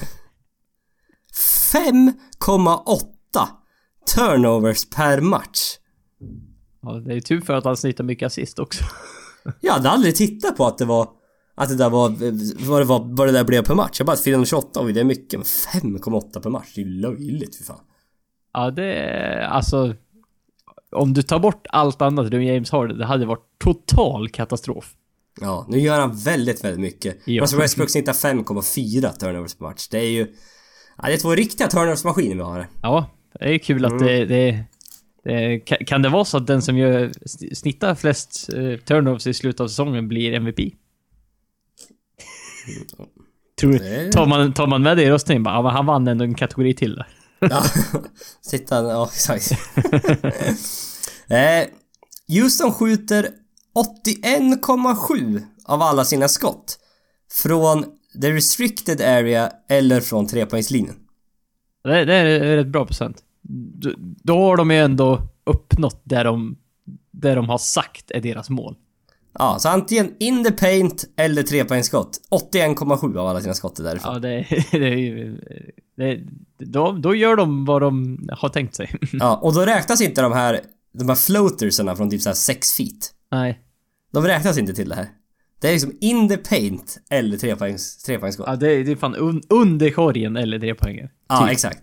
S1: 5,8 turnovers per match.
S2: ja det är tur för att han snittar mycket assist också.
S1: Jag hade aldrig tittat på att det var... Att det där var... Vad det, var, vad det där blev per match. Jag bara 428, oj det är mycket. Men 5,8 per match, det är ju löjligt för fan.
S2: Ja, det är alltså... Om du tar bort allt annat runt James Harden, det hade varit total katastrof.
S1: Ja, nu gör han väldigt, väldigt mycket.
S2: Ja.
S1: Russell Westbrook snittar 5,4 turnovers per match. Det är ju... Ja, det är två riktiga turnovers-maskiner vi har.
S2: Ja, det är kul att
S1: Mm.
S2: det, det, det... kan- det vara så att den som gör, snittar flest eh, turnovers i slutet av säsongen blir MVP? Tror Tar man, tar man med det i röstningen bara, ja, han vann ändå en kategori till där.
S1: Ja, sitta... Ja, exakt. eh, Houston skjuter 81,7 av alla sina skott från the restricted area eller från trepoängslinjen.
S2: Det, det är rätt bra procent. Då, har de ju ändå uppnått det de, det de har sagt är deras mål.
S1: Ja, så antingen in the paint eller trepoängsskott. 81,7 av alla sina skott är därifrån.
S2: Ja, det, det är ju... Det, då, då gör de vad de har tänkt sig.
S1: Ja, och då räknas inte de här, de här floatersarna från typ såhär 6 feet.
S2: Nej.
S1: De räknas inte till det här. Det är liksom in the paint eller trepoängs, trepoängsskott.
S2: Ja, det, det är fan un, under korgen eller tre poänger.
S1: Ja,
S2: Typ.
S1: exakt.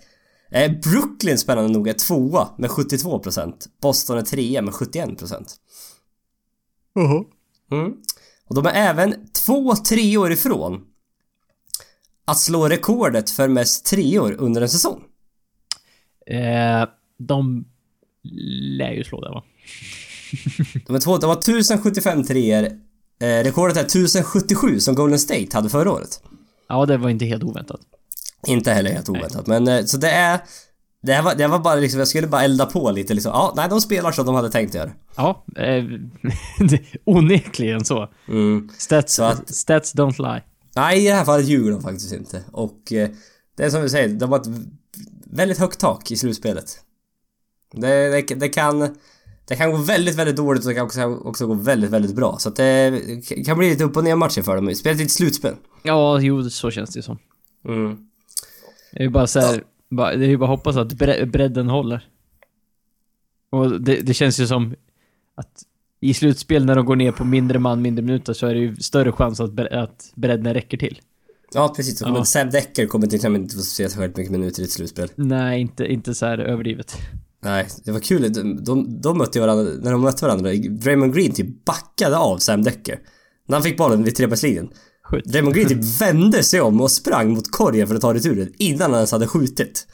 S1: Eh, Brooklyn spännande nog är tvåa med 72%. Boston är trea med 71%. Mm. Och de är även två treor ifrån att slå rekordet för mest treor under en säsong.
S2: Eh, de lär ju slå det va?
S1: De, är två, de har 1075 treor. Eh, rekordet är 1077 som Golden State hade förra året.
S2: Ja, det var inte helt oväntat.
S1: Inte heller helt oväntat, men eh, så det är... Det här var, det här var bara liksom, jag skulle bara elda på lite liksom. Ja, nej de spelar som de hade tänkt göra.
S2: Ja, eh, onekligen så.
S1: Mm.
S2: Stats,
S1: Så att-
S2: stats don't lie.
S1: Nej, i det här fallet ljuger de faktiskt inte. Och eh, det är som vi säger, de har ett väldigt högt tak i slutspelet. Det, det, det kan... Det kan gå väldigt, väldigt dåligt och det kan också, också gå väldigt, väldigt bra. Så att det kan bli lite upp och ner matcher för dem. Spelet är ett slutspel.
S2: Ja, jo, så känns det som.
S1: Mm.
S2: Det är bara så här, bara, det är ju bara att hoppas att bre bredden håller. Och det, det känns ju som att i slutspel när de går ner på mindre man, mindre minuter så är det ju större chans att, bre att bredden räcker till.
S1: Ja, precis.
S2: Ja.
S1: Men Sam Decker kommer till exempel inte få se särskilt mycket minuter i ett slutspel.
S2: Nej, inte, inte så här överdrivet.
S1: Nej, det var kul. De, de, de mötte varandra, när de mötte varandra, Draymond Green typ backade av Sam Decker. När han fick bollen vid trepoängslinjen.
S2: Skjut.
S1: Draymond Green typ vände sig om och sprang mot korgen för att ta returen innan han ens hade skjutit.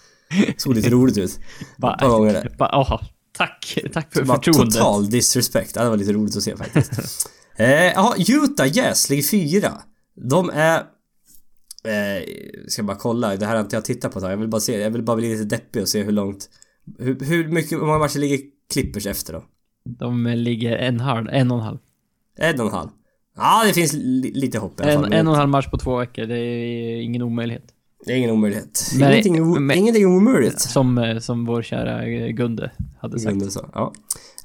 S1: Såg lite roligt ut.
S2: Bara,
S1: gånger
S2: bara, tack, tack för förtroendet.
S1: total disrespect. Ja, det var lite roligt att se faktiskt. Eh, Jaha, Utah Jazz ligger fyra. De är... Eh, ska bara kolla, det här har inte jag tittat på ett tag. Jag vill bara se, jag vill bara bli lite deppig och se hur långt... Hur, hur mycket, hur många matcher ligger Clippers efter då?
S2: De ligger en halv, en och en halv.
S1: En och en halv. Ja, det finns li, lite hopp i alla
S2: En,
S1: fall.
S2: en och en halv match på två veckor, det är ingen omöjlighet.
S1: Det är ingen omöjlighet.
S2: Men-
S1: ingenting,
S2: men-
S1: ingenting omöjligt.
S2: Som, eh, som vår kära eh, Gunde hade sagt.
S1: Gunde sa. Ja.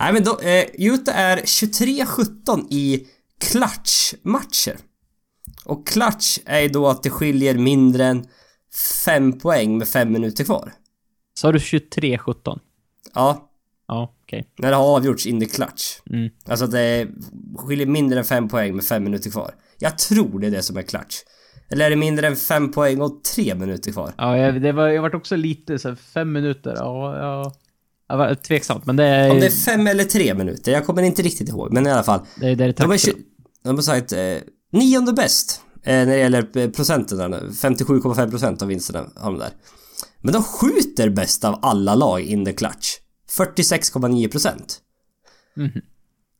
S1: Nej men då, eh, Utah är 23-17 i clutch-matcher. Och clutch är ju då att det skiljer mindre än 5 poäng med 5 minuter kvar.
S2: Sa du 23-17?
S1: Ja,
S2: Ja, okej.
S1: när det har avgjorts in the clutch.
S2: Mm.
S1: Alltså det skiljer mindre än 5 poäng med 5 minuter kvar. Jag tror det är det som är clutch. Eller är det mindre än 5 poäng och 3 minuter kvar?
S2: Ja, jag, det var, jag vart också lite så här, fem minuter, ja, ja. Jag var tveksamt, men det är...
S1: Om det är 5 eller 3 minuter, jag kommer inte riktigt ihåg. Men i alla fall.
S2: det är där det
S1: De, är, de har sagt eh, nionde bäst eh, när det gäller eh, procenten där nu. 57,5% av vinsterna har de där. Men de skjuter bäst av alla lag in the clutch. 46,9%.
S2: Mhm.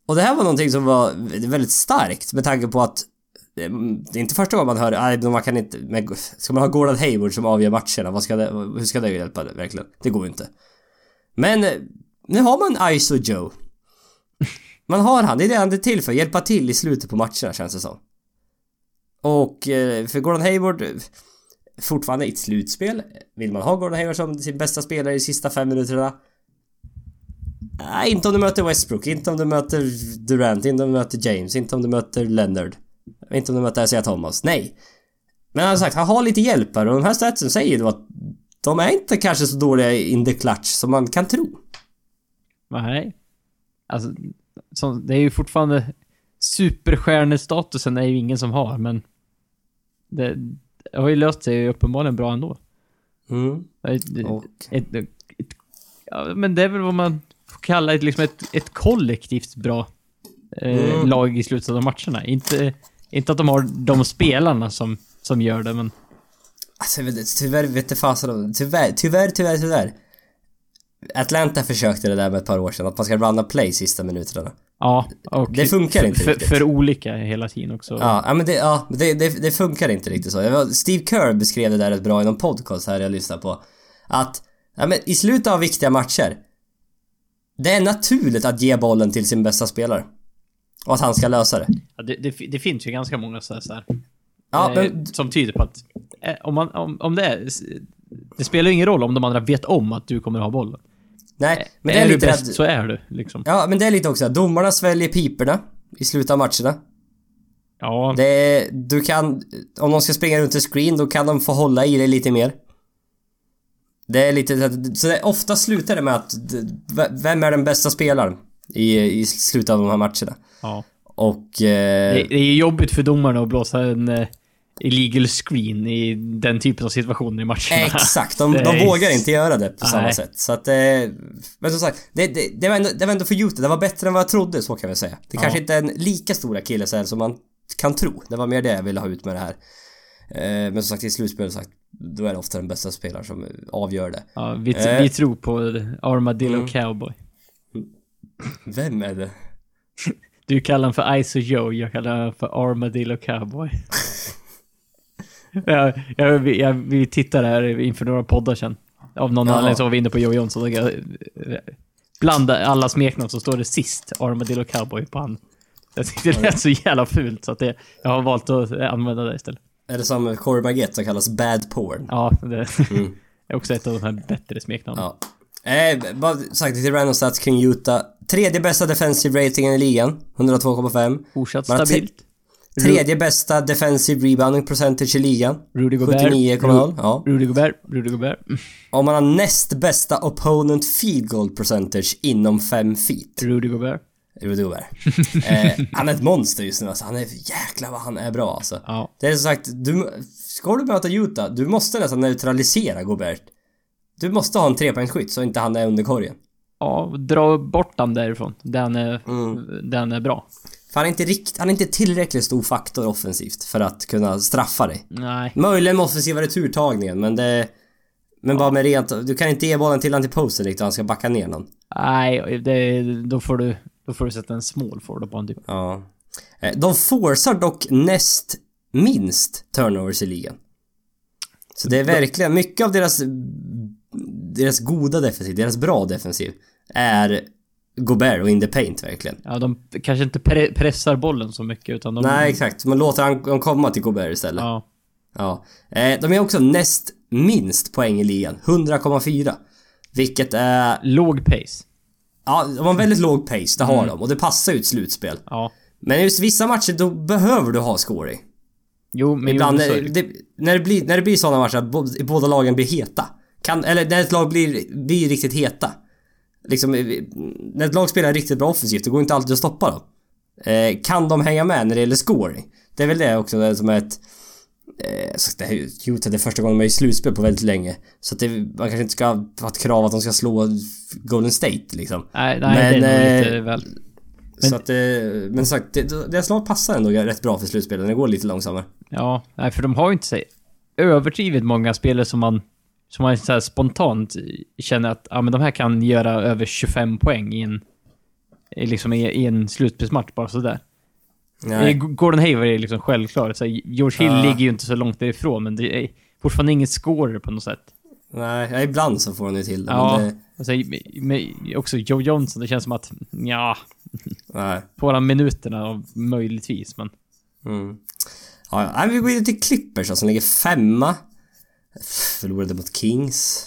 S1: Och det här var någonting som var väldigt starkt med tanke på att eh, det är inte första gången man hör nej, man kan inte... Men, ska man ha Gordon Hayward som avgör matcherna? Vad ska det, hur ska det hjälpa det, verkligen? Det går ju inte. Men eh, nu har man Iso Joe. Man har han, det är det han är till för. Hjälpa till i slutet på matcherna känns det som. Och eh, för Gordon Hayward fortfarande i ett slutspel. Vill man ha Gordon Hayward som sin bästa spelare i sista fem minuterna? Nej, inte om du möter Westbrook, inte om du möter Durant, inte om du möter James, inte om du möter Leonard. Inte om du möter Isaiah Thomas. Nej. Men han har sagt, han har lite hjälp här och de här statsen säger då att de är inte kanske så dåliga in the clutch som man kan tro.
S2: Nej. Alltså, så, det är ju fortfarande... Superstjärnestatusen är ju ingen som har, men... Det, det har ju löst sig uppenbarligen bra ändå.
S1: Mm.
S2: Ett, ett, ett, ja, men det är väl vad man kalla ett, liksom ett, ett kollektivt bra eh,
S1: Mm.
S2: lag i slutet av matcherna. Inte, inte att de har de spelarna som, som gör det, men...
S1: Alltså, tyvärr vet du fasen Tyvärr, tyvärr, tyvärr, tyvärr. Atlanta försökte det där med ett par år sedan, att man ska runna play sista minuterna.
S2: Ja, och
S1: Det funkar inte
S2: för,
S1: riktigt.
S2: för olika hela tiden också.
S1: Ja, men det, ja, det, det, det funkar inte riktigt så. Det Steve Kerr beskrev det där rätt bra i någon podcast här jag lyssnade på. Att, ja men i slutet av viktiga matcher. Det är naturligt att ge bollen till sin bästa spelare. Och att han ska lösa det.
S2: Ja, det, det, det finns ju ganska många så här, så här
S1: Ja,
S2: eh,
S1: men,
S2: som tyder på att eh, om, man, om, om det är... Det spelar ju ingen roll om de andra vet om att du kommer ha bollen.
S1: nej, men det
S2: är
S1: är
S2: du
S1: lite
S2: bäst
S1: att,
S2: så är du, liksom.
S1: Ja, men det är lite också att domarna sväljer piporna i slutet av matcherna.
S2: Ja,
S1: Det är, du kan, om de ska springa runt en screen då kan de få hålla i det lite mer. Det är lite så det, ofta slutar det med att vem är den bästa spelaren i, i slutet av de här matcherna?
S2: ja.
S1: Och... Eh,
S2: Det, det är ju jobbigt för domarna att blåsa en, eh, illegal screen i den typen av situationer i matcherna.
S1: Exakt, de, de
S2: är-
S1: vågar inte göra det på samma
S2: Nej.
S1: sätt. Så att, eh, men som sagt, det, det, det, var ändå, det var ändå för Utah, det var bättre än vad jag trodde, så kan vi säga. Det kanske
S2: Ja.
S1: inte är en lika stor akilleshäl som man kan tro. Det var mer det jag ville ha ut med det här. Eh, men som sagt, i slutspelet sagt, då är det ofta den bästa spelaren som avgör det.
S2: Ja, vi,
S1: Eh.
S2: vi tror på Armadillo
S1: Mm.
S2: Cowboy.
S1: Vem är det?
S2: Du kallar honom för Iso Joe, jag kallar honom för Armadillo Cowboy. jag, jag, vi, jag, vi tittade här inför några poddar sen. Av någon
S1: Jaha.
S2: anledning så var vi inne på Joe Johnson. Och jag, bland alla smeknamn så står det sist Armadillo Cowboy på han. Jag tyckte det lät så jävla fult så att det, jag har valt att använda det istället.
S1: Är det som Corey Baguette som kallas Bad Porn?
S2: Ja, det
S1: Mm.
S2: är också ett av de här bättre smeknamnen.
S1: Ja. Eh, bara sagt lite random stats kring Utah. Tredje bästa defensive ratingen i ligan, 102,5.
S2: Fortsatt stabilt.
S1: Tredje bästa defensive rebounding percentage i ligan.
S2: Rudy Gobert.
S1: 79,0. Ja.
S2: Rudy Gobert. Rudy Gobert.
S1: Och man har näst bästa opponent field goal percentage inom 5 feet.
S2: Rudy Gobert.
S1: Rudy Gobert. eh, han är ett monster just nu alltså. Han är jäklar vad han är bra alltså.
S2: Ja.
S1: Det är som sagt, du, ska du möta Utah, du måste nästan neutralisera Gobert. Du måste ha en trepoängsskytt så inte han är under korgen.
S2: Ja, dra bort han därifrån. Den är,
S1: Mm.
S2: den är bra.
S1: För han är inte rikt, han är inte tillräckligt stor faktor offensivt för att kunna straffa dig.
S2: Nej.
S1: Möjligen med offensiva returtagningen men det... Men bara med rent, du kan inte ge bollen till han till posten riktigt, han ska backa ner någon.
S2: Nej, det, då får du... Då får du sätta en small forward på en typ.
S1: Ja. Eh, De forcar dock näst minst turnovers i ligan. Så det är verkligen, mycket av deras... Deras goda defensiv, deras bra defensiv är Gobert och in the paint verkligen.
S2: Ja, de kanske inte pre pressar bollen så mycket utan de...
S1: Nej exakt, man låter han de komma till Gobert istället.
S2: Ja.
S1: Ja. Eh, de är också näst minst poäng i ligan, 100,4. Vilket är...
S2: Låg pace.
S1: Ja, de har väldigt låg pace, det har
S2: Mm.
S1: de. Och det passar ju ett slutspel.
S2: Ja.
S1: Men just vissa matcher, då behöver du ha scoring.
S2: Jo, men...
S1: Ibland,
S2: jo,
S1: när, det, när, det blir, när det blir sådana matcher att båda lagen blir heta. Kan, eller när ett lag blir, blir riktigt heta. Liksom, eh, när ett lag spelar riktigt bra offensivt, det går inte alltid att stoppa dem. Eh, kan de hänga med när det gäller scoring? Det är väl det också det som är ett... Eh, så det här Utah, det är första gången de är i slutspel på väldigt länge. Så att det, man kanske inte ska ha ett krav att de ska slå Golden State liksom.
S2: nej, nej,
S1: Men,
S2: det är nog
S1: eh,
S2: lite väl... Men-
S1: så att eh, men sagt, det, deras lag passar ändå rätt bra för slutspelet, när det går lite långsammare.
S2: Ja, nej, för de har ju inte så överdrivet många spelare som man... Som man så spontant känner att ja, men de här kan göra över 25 poäng i en... i Liksom i, i en slutspelsmatch bara sådär.
S1: Nej.
S2: Eh, Gordon Hayward är liksom självklar. Så George Hill
S1: Ja.
S2: ligger ju inte så långt därifrån, men det är fortfarande ingen scorer på något sätt.
S1: Nej, ja, ibland så får han ju till det.
S2: Ja.
S1: Men det
S2: Alltså, med, också Joe Johnson, det känns som att, ja,
S1: nej.
S2: får han minuterna möjligtvis, men...
S1: Mm. Ja, ja. Vi går vidare till Clippers som ligger femma. Förlorade mot Kings.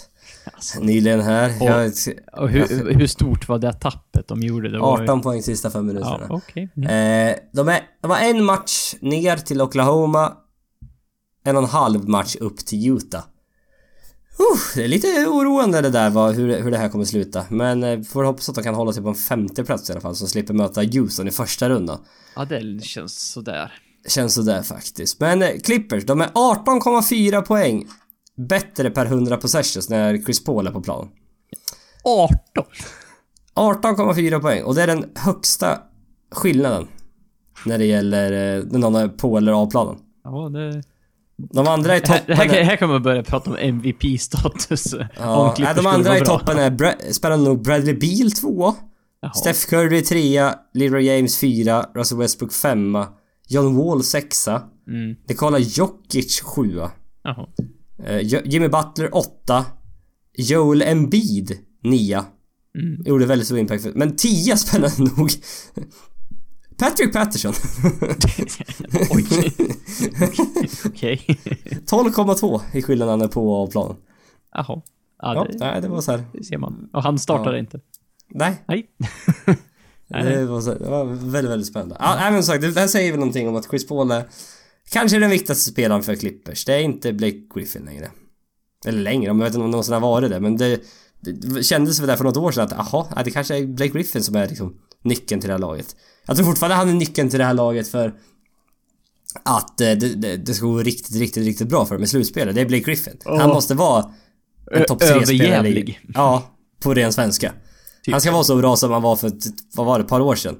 S2: Alltså,
S1: Nyligen här.
S2: Och-
S1: Jag,
S2: och hur, hur stort var det tappet de gjorde? Det var ju-
S1: 18 poäng sista fem
S2: Ja,
S1: minuterna.
S2: okej. Mm.
S1: Eh, de, är, de var en match ner till Oklahoma. En och en halv match upp till Utah. Uh, det är lite oroande det där vad, hur, hur det här kommer sluta. Men eh, får hoppas att de kan hålla sig på en femte plats i alla fall så slipper möta Houston i första rundan.
S2: Ja, det känns sådär.
S1: Känns sådär faktiskt. Men eh, Clippers, de är 18,4 poäng bättre per 100 possessions när Chris Paul är på plan.
S2: 18?
S1: 18,4 poäng och det är den högsta skillnaden när det gäller eh, när någon är på eller av planen.
S2: Ja, det...
S1: De andra i toppen
S2: här,
S1: är,
S2: här kan man börja prata om MVP-status.
S1: ja, nej, de andra i toppen är Bra- spännande nog Bradley Beal 2
S2: Jaha.
S1: Steph Curry 3 Leroy James 4 Russell Westbrook 5 John Wall 6
S2: Mm.
S1: Nikola Jokic 7
S2: Jaha.
S1: Eh, Jimmy Butler 8 Joel Embiid 9
S2: Mm.
S1: Gjorde väldigt stor impact Men 10 spännande nog Patrick Patterson
S2: Oj. Okej.
S1: 12,2 i skillnaden han är på planen.
S2: Jaha. Ja,
S1: Ja,
S2: det,
S1: nej det var så här.
S2: det ser man. Och han startade
S1: Ja.
S2: inte.
S1: Nej,
S2: Nej.
S1: Det var, så, det var väldigt, väldigt spännande. Ja, nej, men som sagt, det här säger väl någonting om att Chris Paul är kanske den viktigaste spelaren för Clippers. Det är inte Blake Griffin längre. Eller längre, jag vet inte om någonsin har varit det, men det, det kändes väl där för något år sedan att jaha, ja, det kanske är Blake Griffin som är liksom nyckeln till det här laget. Jag tror fortfarande han är nyckeln till det här laget för att eh, det, det, det ska gå riktigt, riktigt, riktigt bra för dem i slutspelet. Det är Blake Griffin. Han
S2: Ja.
S1: måste vara en topp 3-spelare i...
S2: överjävlig.
S1: Ja, på ren svenska.
S2: Typ.
S1: Han ska vara så bra som han var för, ett- vad var det, ett par år sedan.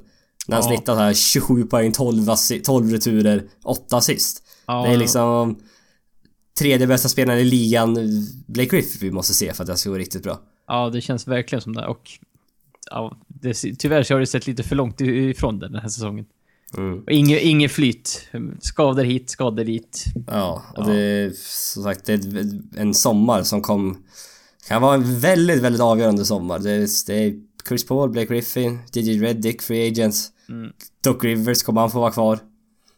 S1: När han
S2: Ja.
S1: snittade så här 27 poäng, 12, assi- 12 returer, 8 assist.
S2: Ja,
S1: Det är liksom tredje bästa spelaren i ligan, Blake Griffin, vi måste se för att det ska gå riktigt bra.
S2: Ja, det känns verkligen som det. Och ja, det, tyvärr så har det sett lite för långt ifrån det den här säsongen.
S1: Mm.
S2: Inget, inget flyt. Skador hit, skador dit.
S1: Ja, och
S2: Ja.
S1: det är som sagt det är en sommar som kom... Kan vara en väldigt, väldigt avgörande sommar. Det det är Chris Paul, Blake Griffin, DJ Reddick, Free Agents.
S2: Mm.
S1: Doc Rivers, kommer han få vara kvar?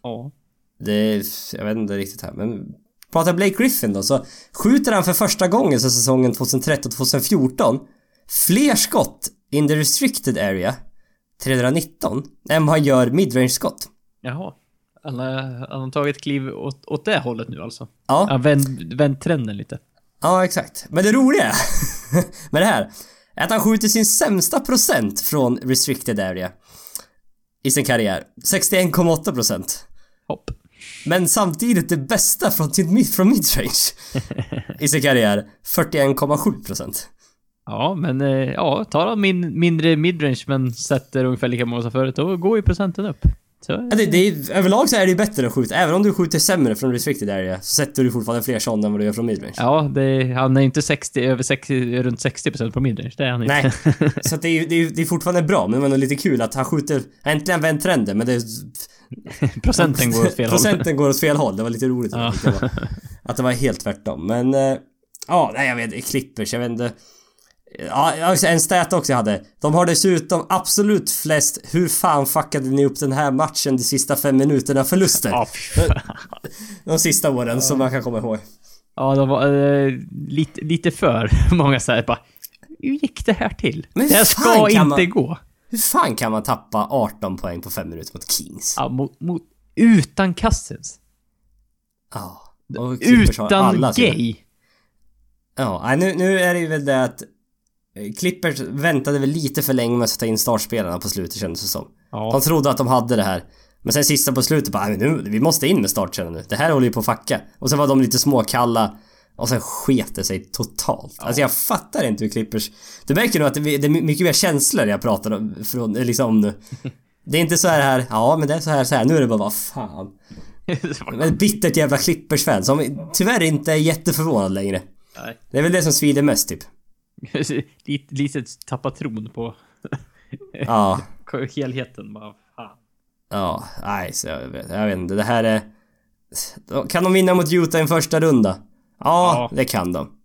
S2: Ja.
S1: Det är, jag vet inte riktigt här men... Pratar Blake Griffin då så skjuter han för första gången sen säsongen 2013-2014 fler skott in the restricted area 319 än vad han gör midrange skott.
S2: Jaha. Han har, han har tagit kliv åt, åt det hållet nu alltså.
S1: Ja.
S2: Ja, vänd, vänd trenden lite.
S1: Ja, exakt. Men det roliga med det här är att han skjuter sin sämsta procent från restricted area i sin karriär. 61,8 procent.
S2: Hopp.
S1: Men samtidigt det bästa från, mid- från midrange i sin karriär. 41,7 procent.
S2: Ja, men eh, ja, tar han min, mindre midrange men sätter ungefär lika många som förut, då går ju procenten upp. Så,
S1: Ja, det, det är, överlag så är det ju bättre att skjuta. Även om du skjuter sämre från restricted area så sätter du fortfarande fler sådana än vad du gör från midrange.
S2: ja, det, han är inte 60, över 60, runt 60% på midrange, det är han inte.
S1: Nej, så det, är, det, är, det är fortfarande bra men det var lite kul att han skjuter, äntligen vänt trenden men det
S2: Procenten går åt fel håll.
S1: Procenten går åt fel håll. Det var lite roligt
S2: Ja.
S1: att, det var, att det var helt tvärtom. Men... eh, Ja, nej jag vet Clippers, jag vet inte. Ja, en stat också jag hade. De har dessutom absolut flest hur fan fuckade ni upp den här matchen de sista fem minuterna förluster.
S2: Ja, fan.
S1: De sista åren som man kan komma ihåg.
S2: Ja, de var eh, lite, lite för många såhär bara... Hur gick det här till?
S1: Men
S2: det här ska inte
S1: man-
S2: gå.
S1: Hur fan kan man tappa 18 poäng på fem minuter mot Kings?
S2: Ja, mot, mot, utan Cousins.
S1: Ja. Och
S2: Utan Gay.
S1: Ja, nu, nu är det ju väl det att Clippers väntade väl lite för länge med att ta in startspelarna på slutet kändes det som.
S2: Ja.
S1: De trodde att de hade det här. Men sen sista på slutet bara, "Nej, men nu, vi måste in med startspelarna nu. Det här håller ju på att facka. Och sen var de lite småkalla. Och sen sket det sig totalt. Alltså jag fattar inte hur Clippers... Du märker nog att det, det är mycket mer känslor jag pratar om, från, eh, liksom om nu. Det är inte så här, här, ja men det är så här, så här. Nu är det bara, vad fan. Men ett bittert jävla Clippers-fan som tyvärr inte är jätteförvånad längre.
S2: Nej.
S1: Det är väl det som svider mest typ.
S2: lite, tappa tron på
S1: Ja.
S2: helheten. Bara, fan.
S1: Ja, nej, så jag vet, jag vet inte. Det här är... Kan de vinna mot Utah i en första runda? Ja,
S2: Ja.
S1: det kan de.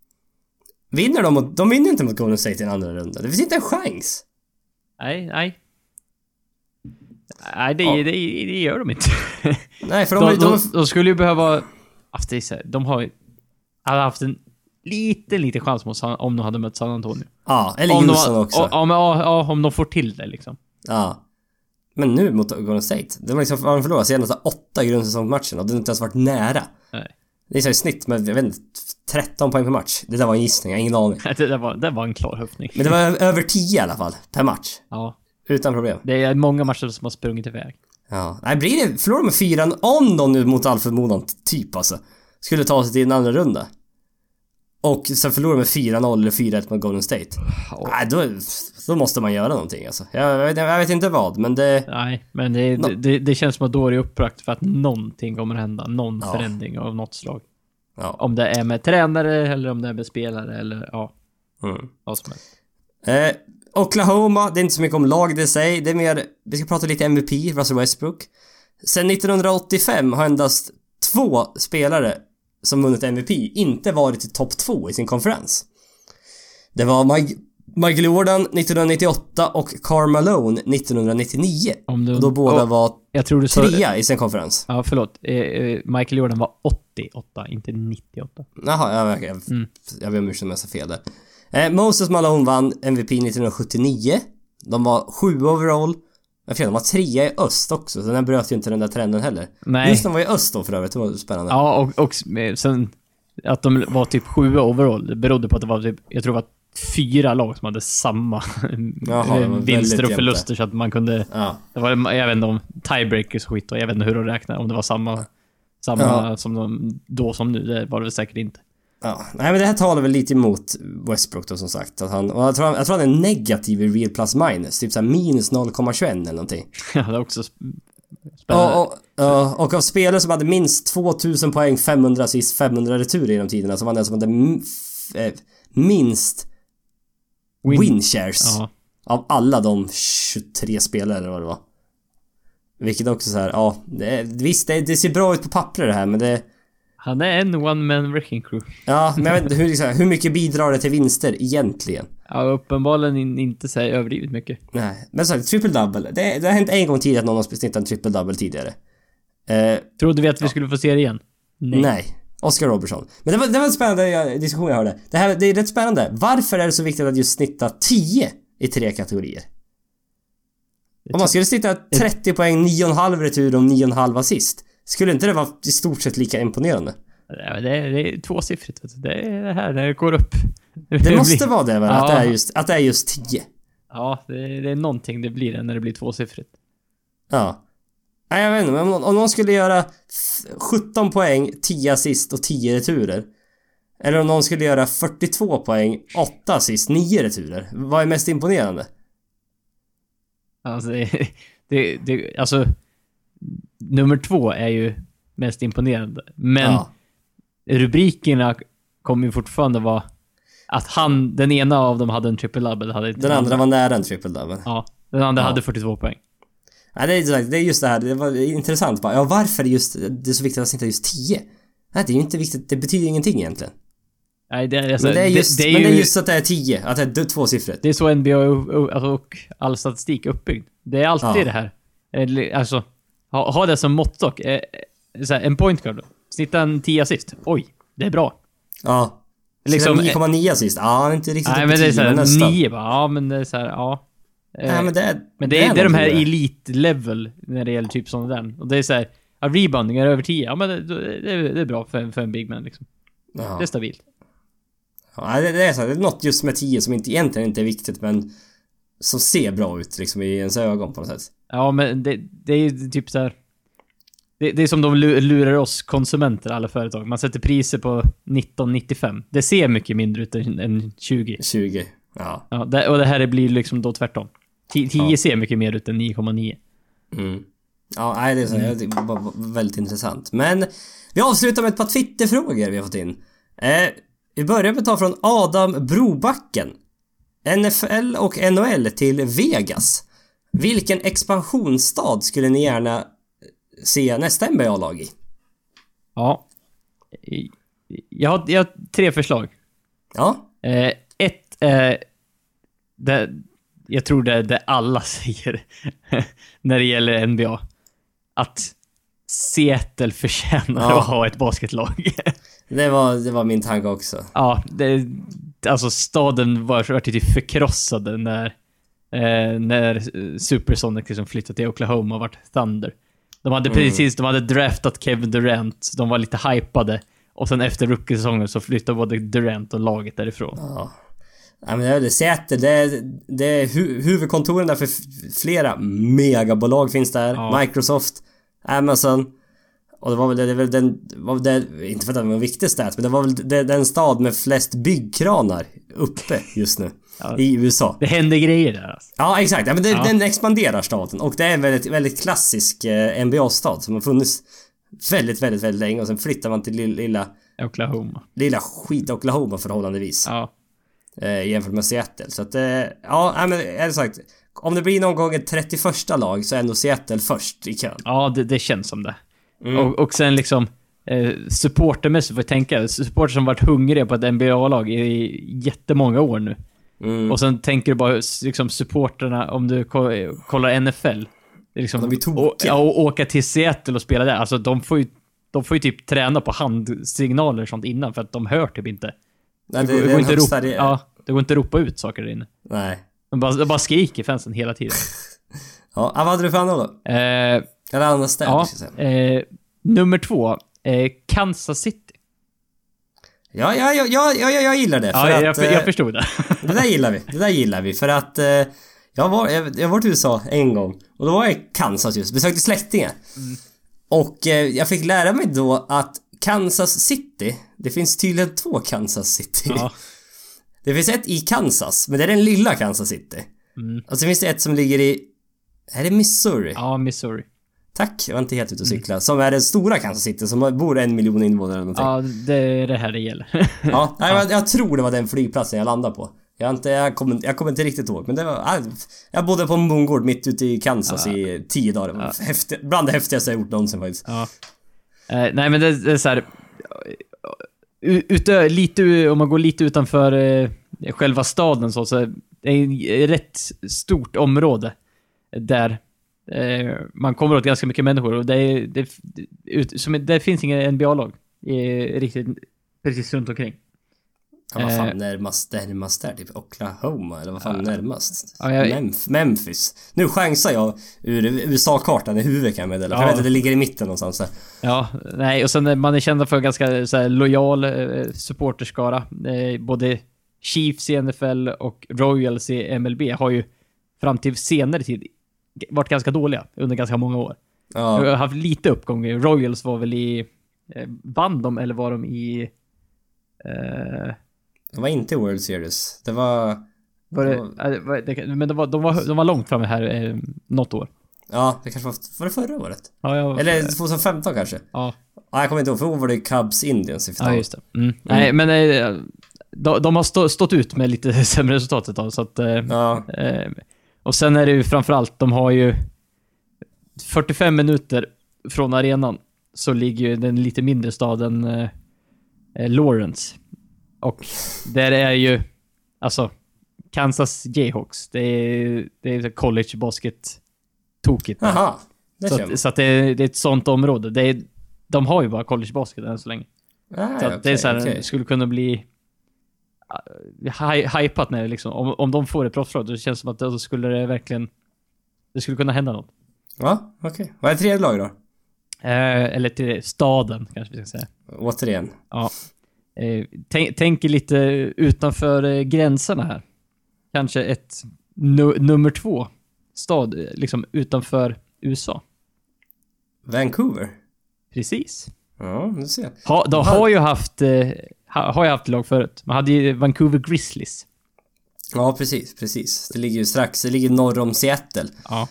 S1: Vinner de mot... De vinner inte mot Golden State i en andra runda. Det finns inte en chans.
S2: Nej, nej. Nej, det,
S1: Ja.
S2: det, det gör de inte.
S1: Nej, för de,
S2: De, de,
S1: de,
S2: skulle ju behöva... Alltså de har. Hade haft en liten, liten chans mot San, om de hade mött San Antonio.
S1: Ja, eller
S2: om
S1: Houston
S2: de,
S1: också.
S2: Ja, ja, ja, om de får till det liksom.
S1: Ja. Men nu mot Golden State. De har liksom de förlorat senaste åtta grundsäsongsmatcherna och det har inte ens varit nära.
S2: Nej.
S1: Det är så i snitt med, jag vet inte, 13 poäng per match. Det där var en gissning, jag har ingen aning.
S2: Det, där var, det var en klar höftning.
S1: Men det var över 10 i alla fall, per match.
S2: Ja.
S1: Utan problem.
S2: Det är många matcher som har sprungit iväg.
S1: Ja. Nej, blir det... Förlorar de med fyran om de nu mot all förmodan, typ alltså, skulle ta sig till en andra runda Och sen förlorar med 4-0 eller 4-1 mot Golden State.
S2: Ja.
S1: Nej, då, då måste man göra någonting alltså. Jag, vet- jag vet inte vad, men det...
S2: Nej, men det,
S1: Nå-
S2: det, det, det känns som att då är det upprakt för att någonting kommer hända. Någon
S1: Ja.
S2: förändring av något slag.
S1: Ja.
S2: Om det är med tränare eller om det är med spelare eller ja,
S1: Mm.
S2: vad som helst.
S1: Eh, Oklahoma, det är inte så mycket om laget i sig. Det är mer... Vi ska prata lite MVP, Russell Westbrook. Sen 1985 har endast två spelare som vunnit MVP inte varit i topp två i sin konferens. Det var Mike, Michael Jordan 1998 och Karl Malone 1999.
S2: Om du,
S1: Och då båda
S2: och,
S1: var
S2: Jag tror du sa...
S1: trea i sin konferens.
S2: Ja, förlåt. Eh, eh, Michael Jordan var 88, inte 98.
S1: Jaha, jag, jag,
S2: Mm.
S1: jag ber om ursäkt om jag sa fel där. Eh, Moses Malone vann MVP 1979. De var sju overall. Jag fel, de var trea i öst också, så den bröt ju inte den där trenden heller.
S2: Nej.
S1: Just de var i öst då för övrigt, det var spännande.
S2: Ja, och, och sen att de var typ sjua overall, det berodde på att det var typ, jag tror det var fyra lag som hade samma
S1: Jaha,
S2: vinster och förluster så att man kunde...
S1: Ja.
S2: Det var, jag vet inte om tiebreakers och skit och jag vet inte hur de räknar, om det var samma samma
S1: Ja.
S2: som de då som nu. Det var det säkert inte.
S1: Ja, nej men det här talar väl lite emot Westbrook då som sagt. Att han, och jag, tror han, jag tror han är negativ i real plus minus. Typ såhär minus 0,21 eller någonting.
S2: Ja, det är också sp- spännande.
S1: Och, och, och av spelare som hade minst 2000 poäng, 500 assist, 500 returer genom tiderna så var han den som hade eh, minst
S2: Win-
S1: win, shares.
S2: Ja.
S1: Av alla de 23 spelare eller vad det var. Vilket också så här, ja, det, visst det, det ser bra ut på pappret det här men det...
S2: Han är en one man wrecking crew.
S1: Ja, men jag vet inte hur, liksom, hur mycket bidrar det till vinster egentligen?
S2: Ja, uppenbarligen in, inte så här överdrivet mycket.
S1: Nej, men så här, triple double. Det, det har hänt en gång tidigare att någon har snittat en triple double tidigare. Eh,
S2: Trodde vi att vi skulle få se det igen?
S1: nej. Oscar Robertson. Men det var, det var en spännande diskussion jag hörde. Det här det är rätt spännande. Varför är det så viktigt att just snitta 10 i tre kategorier? Om man skulle snitta 30 poäng, 9,5 retur och 9,5 assist. Skulle inte det vara i stort sett lika imponerande?
S2: Det är, det är tvåsiffrigt. Det är det här, det går upp.
S1: Det måste vara det väl? Att, det är just, att det är just 10.
S2: Ja, det är, det är någonting det blir när det blir tvåsiffrigt.
S1: Ja. Nej, jag vet inte, men om, om någon skulle göra f- 17 poäng, 10 assist och 10 returer. Eller om någon skulle göra 42 poäng, 8 assist, 9 returer. Vad är mest imponerande?
S2: Alltså, det, det, det, alltså... Nummer två är ju mest imponerande. Men
S1: Ja.
S2: rubrikerna kommer ju fortfarande vara att han, den ena av dem hade en triple double. Hade inte
S1: Den andra var nära en triple double.
S2: Ja. Den andra
S1: Ja.
S2: hade 42 poäng.
S1: Nej, det är, det är just det här, det var intressant bara. Ja, varför är just, det är så viktigt att snitta just 10? Nej, det är ju inte viktigt, det betyder ingenting egentligen.
S2: Nej, det, är- alltså,
S1: Men det är just,
S2: det, det är
S1: men det är
S2: ju-
S1: just att det är 10, att det är tvåsiffrigt.
S2: Det är så NBA och, och, och all statistik är uppbyggd. Det är alltid
S1: Ja.
S2: det här. Alltså, ha, ha det som måttstock. Eh, här, en point guard. Snitta en 10 assist. Oj, det är bra.
S1: Ja.
S2: Liksom-
S1: Liksom, 9,9 assist. Ja, inte riktigt
S2: Nej, men det är
S1: 10, men
S2: såhär
S1: nästan.
S2: 9 bara. Ja, men det är såhär, ja. Eh,
S1: Nej, men det är...
S2: men det är, det är de här elite level när det gäller typ sådana där. Och det är såhär, ja, reboundingar över 10. Ja, men det, det, är- det är bra för, en- för en big man liksom.
S1: Ja.
S2: Det är stabilt.
S1: Ja, det, det är så här, det är något just med 10 som inte, egentligen inte är viktigt men som ser bra ut liksom i ens ögon på något sätt.
S2: Ja, men det, det är ju typ så här. Det, det är som de lu- lurar oss konsumenter, alla företag. Man sätter priser på 1995. Det ser mycket mindre ut än, än 20.
S1: 20. Ja.
S2: Ja, det, och det här blir liksom då tvärtom. 10
S1: Ja.
S2: ser mycket mer ut än 9,9.
S1: Mm. Ja, nej, det är så, tycker det var väldigt intressant. Men vi avslutar med ett par Twitterfrågor vi har fått in. Eh, vi börjar med att ta från Adam Brobacken. NFL och NHL till Vegas. Vilken expansionsstad skulle ni gärna se nästa NBA-lag i?
S2: Ja. Jag har, jag har tre förslag.
S1: Ja,
S2: Eh, ett. Det, jag tror det är det alla säger när det gäller NBA. Att Seattle förtjänar
S1: Ja.
S2: att ha ett basketlag.
S1: det var, det var min tanke också.
S2: ja, det, alltså staden var, var typ förkrossade när, eh, när Supersonic liksom flyttade till Oklahoma och vart Thunder. De hade
S1: Mm.
S2: precis, de hade draftat Kevin Durant, de var lite hypade. Och sen efter rookie-säsongen så flyttade både Durant och laget därifrån.
S1: Ja. Ja men det är det. Säter, det är, det är hu huvudkontoren där för flera megabolag finns där.
S2: Ja.
S1: Microsoft, Amazon. Och det var väl, det, det den, var det, inte för att det var en viktig stat, men det var väl det, den stad med flest byggkranar uppe just nu.
S2: Ja.
S1: I USA.
S2: Det händer grejer där alltså.
S1: Ja exakt, ja, men det,
S2: Ja.
S1: den expanderar staden. Och det är en väldigt, väldigt klassisk eh, NBA-stad som har funnits väldigt, väldigt, väldigt länge och sen flyttar man till lilla, lilla,
S2: Oklahoma.
S1: lilla skit Oklahoma förhållandevis.
S2: Ja.
S1: eh, jämfört med Seattle. Så att, eh, ja, men är det sagt. Om det blir någon gång ett 31 lag så är nog Seattle först i kön.
S2: Ja, det, det känns som det.
S1: Mm.
S2: Och, och sen liksom eh, supportermässigt får jag tänka. Supporter som varit hungriga på ett NBA-lag i jättemånga år nu.
S1: Mm.
S2: Och sen tänker du bara liksom supporterna, om du ko- kollar NFL. Är Liksom,
S1: De tokiga.
S2: och, ja, och åka till Seattle och spela där. Alltså de får ju, de får ju typ träna på handsignaler och sånt innan för att de hör typ inte.
S1: Nej,
S2: Det,
S1: det,
S2: går- det, går
S1: är
S2: inte ropa, ja, det går inte ropa ut saker där inne.
S1: Nej.
S2: De bara, de bara skriker fansen hela tiden.
S1: Ja, vad hade du för andra då?
S2: Eh,
S1: Eller andra städer
S2: ja,
S1: ska jag säga.
S2: eh, nummer två. Eh, Kansas City.
S1: Ja, ja, ja, ja, ja, ja, jag gillar det. För
S2: Ja,
S1: att,
S2: jag, jag
S1: eh,
S2: förstod det.
S1: Det där gillar vi. Det där gillar vi. För att eh, jag var, jag, jag var i USA en gång. Och då var jag i Kansas just. Besökte släktingar. Och eh, jag fick lära mig då att Kansas City, det finns tydligen två Kansas City.
S2: Ja.
S1: Det finns ett i Kansas, men det är den lilla Kansas City.
S2: Mm.
S1: Och så finns det ett som ligger i... Är det Missouri?
S2: Ja, Missouri.
S1: Tack, jag var inte helt ute och
S2: Mm.
S1: cykla. Som är den stora Kansas City, som bor en miljon invånare eller någonting.
S2: Ja, det är det här det gäller.
S1: Ja, nej, Jag, jag tror det var den flygplatsen jag landade på. Jag, inte, jag, kommer, jag kommer inte riktigt ihåg, men det var... ja, Jag bodde på en bondgård mitt ute i Kansas i tio dagar. Det var häftigt, bland det häftigaste jag gjort någonsin faktiskt.
S2: Ja. Eh, nej, men det, det är så här. Utö, lite, om man går lite utanför eh, själva staden så, så är det ett rätt stort område där eh, man kommer åt ganska mycket människor och det, det, ut, som, det finns inga NBA-lag eh, riktigt precis runt omkring.
S1: Ja, vad fan
S2: Eh.
S1: närmast, närmast där? Typ Oklahoma? Eller vad fan närmast?
S2: Ja, jag-
S1: Memf- Memphis. Nu chansar jag ur USA-kartan i huvudet kan jag meddela.
S2: Ja.
S1: jag vet att det ligger i mitten någonstans där.
S2: Ja, nej, och sen är man är kända för ganska så här, lojal eh, supporterskara. Eh, både Chiefs i NFL och Royals i MLB har ju fram till senare tid varit ganska dåliga under ganska många år. Jag
S1: Ja.
S2: har haft lite uppgång. Royals var väl i... Eh, vann de eller var de i... Eh,
S1: Det var inte World Series. Det var...
S2: var det, eh, var det, men de var, de, var, de var långt framme här eh, något år.
S1: Ja, det kanske var... Var det förra året?
S2: Ja, jag,
S1: Eller 2015 kanske?
S2: ja.
S1: Ja, jag kommer inte ihåg. För då var det Cubs Indians i
S2: Ja, just det. Mm. Nej, men eh, de, de har stå, stått ut med lite sämre resultat ett tag, så att... Eh,
S1: Ja.
S2: Och sen är det ju framförallt, de har ju 45 minuter från arenan så ligger ju den lite mindre staden eh, eh, Lawrence. Och där är ju, alltså, Kansas Jayhawks. Det är, det är college basket tokigt.
S1: Det
S2: Så, att, så att det, är, det är ett sånt område. Det är, de har ju bara college basket än så länge.
S1: Ah,
S2: Så att det är så här,
S1: okej.
S2: skulle kunna bli hypat när det liksom, om, om de får ett proffslag, då känns det som att då skulle det verkligen, det skulle kunna hända något.
S1: Ja, okej. Vad är tredje lag då?
S2: Eh, eller till staden, kanske vi ska säga.
S1: Återigen.
S2: Ja. Eh, tänk, tänk lite utanför eh, gränserna här. Kanske ett nu, nummer två stad, eh, liksom utanför USA.
S1: Vancouver.
S2: Precis.
S1: Ja, du ser.
S2: Ha, de har ju haft, eh, har ju haft lag förut. Man hade ju Vancouver Grizzlies.
S1: Ja, precis, precis. Det ligger ju strax, det ligger norr om Seattle.
S2: Ja.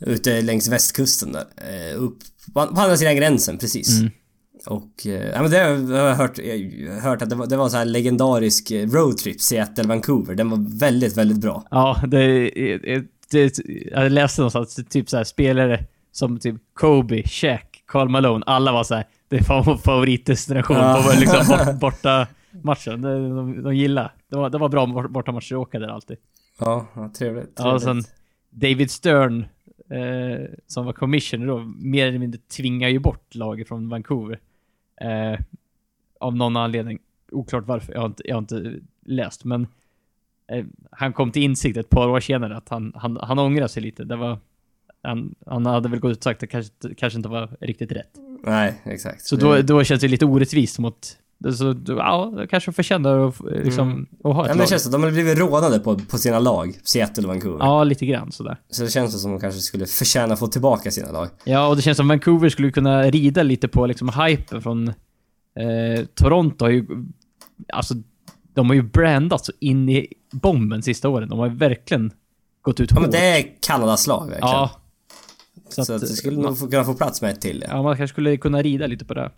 S1: Ute längs västkusten där. Eh, upp på, på andra sidan gränsen, precis.
S2: Mm.
S1: Och, eh, ja men det har jag hört, jag har hört att det var, det var en sån här legendarisk eh, roadtrip, Seattle-Vancouver. Den var väldigt, väldigt bra.
S2: Ja, det, det, det, jag läste någonstans typ så här spelare som typ Kobe, Shaq, Karl Malone. Alla var så här. Det var vår favoritdestination
S1: Ja.
S2: på liksom bort, borta matchen. De, de, de gillade. Det var, det var bra bort- bortamatcher att åka där alltid.
S1: Ja, ja trevligt.
S2: Ja, och
S1: trevligt.
S2: sen David Stern, eh, som var commissioner då, mer eller mindre tvingar ju bort laget från Vancouver. Eh, av någon anledning. Oklart varför, jag har inte, jag har inte läst, men eh, han kom till insikt ett par år senare att han, han, han ångrar sig lite. Det var, han, han hade väl gått ut och sagt att det kanske, kanske inte var riktigt rätt.
S1: Nej, exakt.
S2: Så då, då känns det lite orättvist mot... Så, ja, kanske förtjänar att, eh, liksom,
S1: Mm.
S2: att ha
S1: Ja,
S2: ett
S1: men det
S2: lag.
S1: känns som att de har blivit rånade på, på sina lag, Seattle och Vancouver.
S2: Ja, lite grann sådär.
S1: Så det känns som att de kanske skulle förtjäna att få tillbaka sina lag.
S2: Ja, och det känns som Vancouver skulle kunna rida lite på liksom hypen från eh, Toronto har ju... Alltså, de har ju brandat så in i bomben sista åren. De har ju verkligen gått ut
S1: Ja
S2: hårt.
S1: men det är Kanadas lag verkligen.
S2: Ja.
S1: Så
S2: Så
S1: att,
S2: att,
S1: det skulle
S2: man,
S1: nog kunna få plats med ett till ja.
S2: ja, man kanske skulle kunna rida lite på det.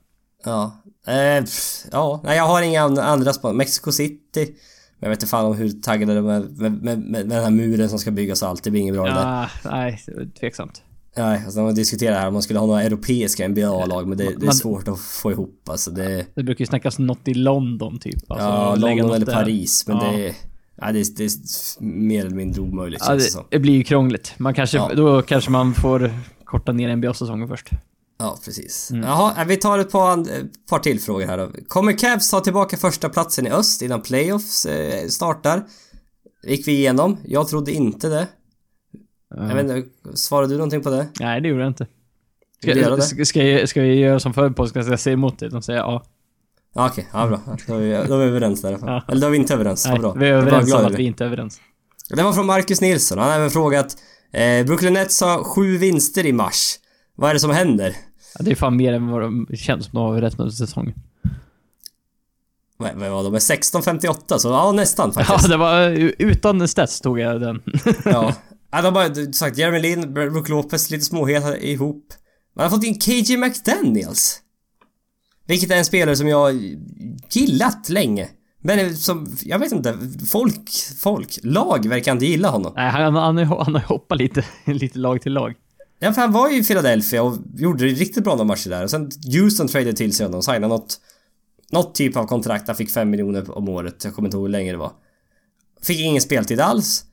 S1: Ja. Eh, pff, ja, nej jag har inga an- andra span. Mexico City. Men jag vet inte fan om hur taggade de är med, med, med, med den här muren som ska byggas och allt. Det blir inget bra det där.
S2: Ja, nej, tveksamt.
S1: Nej, alltså de diskuterar här om man skulle ha några europeiska NBA-lag men det, det är
S2: Man-
S1: svårt att få ihop alltså. Det,
S2: Det brukar ju snackas något i London typ. Alltså,
S1: ja, London eller
S2: där.
S1: Paris men
S2: Ja.
S1: det, ja, det, är- det är mer eller mindre omöjligt
S2: Ja,
S1: det
S2: det, blir ju krångligt. Man kanske,
S1: Ja.
S2: Då kanske man får korta ner NBA-säsongen först.
S1: Ja, precis.
S2: Mm.
S1: Jaha, vi tar ett par, ett par till frågor här då. Kommer Cavs ta tillbaka första platsen i öst innan playoffs eh, startar? Gick vi igenom? Jag trodde inte det. Jag vet inte, svarade du någonting på det?
S2: Nej, det gjorde jag inte. Ska,
S1: det?
S2: ska, ska, jag, ska vi göra som förr på ska jag säga emot det? De säger ja.
S1: Ja, okej. Ja, bra. Då är, vi, då är vi överens där.
S2: Ja.
S1: Eller då är vi inte överens.
S2: Nej,
S1: Vad bra.
S2: vi är överens om att vi inte är överens.
S1: Det var från Marcus Nilsson. Han har även frågat eh, Brooklyn Nets har sju vinster i mars. Vad är det som händer?
S2: Ja, det är fan mer än vad de känns som de har resten av säsongen.
S1: Vad var de? Är 16.58 så ja nästan
S2: Ja,
S1: faktiskt.
S2: det var utan stats tog jag den.
S1: Ja. ja. de har bara sagt Jeremy Lin, Brook Lopez, lite småhet ihop. Man har fått in KJ McDaniels. Vilket är en spelare som jag gillat länge. Men som, jag vet inte, folk, folk, lag verkar inte gilla honom.
S2: Nej, han, han, han har hoppat lite, lite lag till lag.
S1: Ja, för han var ju i Philadelphia och gjorde det riktigt bra några matcher där. Och sen Houston tradade till sig honom signade något... Något typ av kontrakt. Han fick 5 miljoner om året. Jag kommer inte ihåg hur länge det var. Fick ingen speltid alls.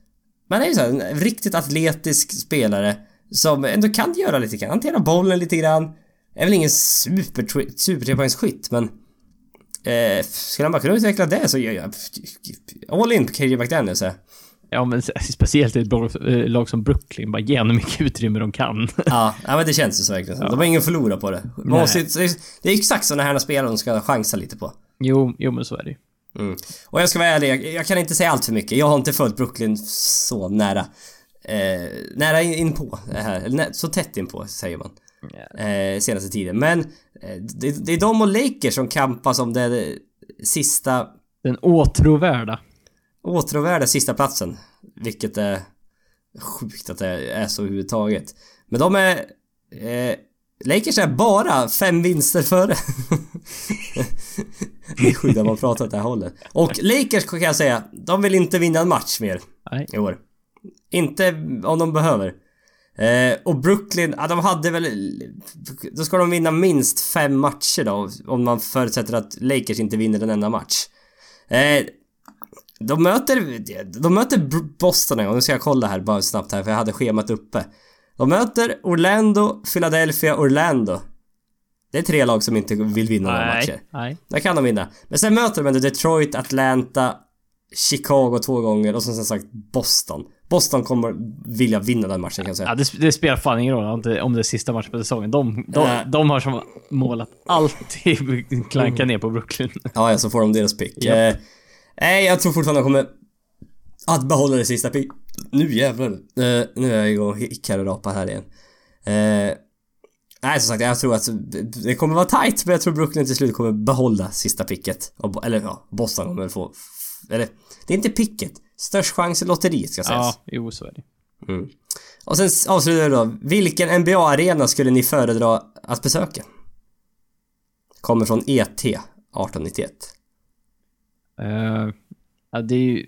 S1: Men han är ju så här, en riktigt atletisk spelare som ändå kan göra lite grann. Hantera bollen lite grann. Är väl ingen super, super trepoängsskytt men... Eh, skulle han bara kunna utveckla det så gör jag... All in på KJ McDaniels eh.
S2: Ja, men speciellt i ett eh, lag som Brooklyn. Bara ge dem mycket utrymme de kan.
S1: Ja, ja men det känns ju så verkligen. De har ingen förlora på det. Måste, det är exakt sådana här spelare de ska chansa lite på.
S2: jo, jo, men så är det ju.
S1: Mm. Och jag ska vara ärlig, jag, jag kan inte säga allt för mycket. Jag har inte följt Brooklyn så nära. Eh, nära in, in på det här. Eller nä, så tätt in på säger man. Eh, senaste tiden. Men eh, det, det är de och Lakers som kampas om det sista
S2: Den åtråvärda.
S1: åtråvärda sista platsen. Vilket är sjukt att det är så överhuvudtaget. Men de är... Eh, Lakers är bara fem vinster före. det är sjukt att man pratar åt det här hållet. Och Lakers kan jag säga, de vill inte vinna en match mer
S2: Nej.
S1: i år. Inte om de behöver. Eh, och Brooklyn, ja, de hade väl... Då ska de vinna minst fem matcher då, om man förutsätter att Lakers inte vinner en enda match. Eh, de möter, de möter Boston en gång, nu ska jag kolla här bara snabbt här för jag hade schemat uppe. De möter Orlando, Philadelphia, Orlando. Det är tre lag som inte vill vinna några matcher.
S2: Nej.
S1: Där kan de vinna. Men sen möter de ändå Detroit, Atlanta, Chicago två gånger och som sagt Boston. Boston kommer vilja vinna den matchen kan jag säga.
S2: Ja, det, det spelar fan ingen roll om det, är sista matchen på säsongen. De, de,
S1: Nej.
S2: de har som mål att alltid klanka ner på Brooklyn.
S1: Ja, ja, så får de deras pick.
S2: Japp.
S1: Eh, Nej, jag tror fortfarande de kommer att behålla det sista pick. Nu jävlar. Eh, nu är jag igång hick här och rapar här igen. Eh, nej, som sagt, jag tror att det kommer vara tight, men jag tror Brooklyn till slut kommer behålla sista picket. Eller ja, Boston kommer få... Eller, det är inte picket. Störst chans i lotteriet ska sägas.
S2: Ja, jo så är det.
S1: Mm. Och sen avslutar vi då. Vilken NBA-arena skulle ni föredra att besöka? Kommer från ET 1891.
S2: Uh, ja, det är ju...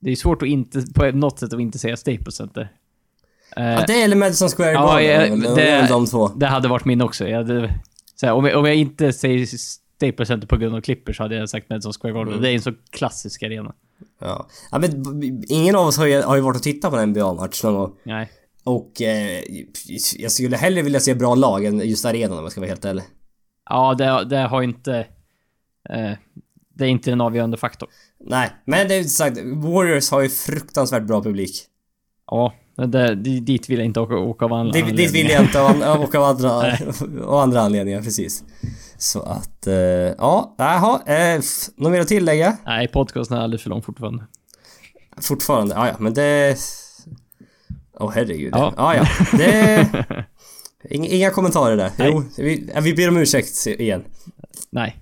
S2: Det är svårt att inte, på något sätt att inte säga Staples Center. Eh,
S1: Ja, det eller Madison Square
S2: Ja,
S1: Garden.
S2: jag-
S1: det, det, de två.
S2: Det hade varit min också. Jag hade, här, om, jag, om jag inte säger Staples Center på grund av Clippers så hade jag sagt Madison Square Garden.
S1: Mm.
S2: Det är en så klassisk arena.
S1: Ja. ja men ingen av oss har ju, har ju varit och tittat på en NBA-match någon gång.
S2: Nej.
S1: Och eh, jag skulle hellre vilja se bra lag än just arenan om jag ska vara helt ärlig.
S2: Ja, det, det har inte... Eh, det är inte en avgörande faktor.
S1: Nej, men det är sagt, Warriors har ju fruktansvärt bra publik.
S2: Ja, det, dit vill jag inte åka, åka av andra
S1: Det, dit
S2: anledningar.
S1: vill jag inte av, an- av, av andra, och andra anledningar, precis. Så att, eh, ja, jaha, eh, något mer att tillägga?
S2: Nej, podcasten är alldeles för lång fortfarande.
S1: Fortfarande, ja, ja, men det... Åh herregud.
S2: Ja.
S1: Ja, ja. Det... Inga, kommentarer där.
S2: Nej.
S1: Jo, vi, ja, vi ber om ursäkt igen.
S2: Nej.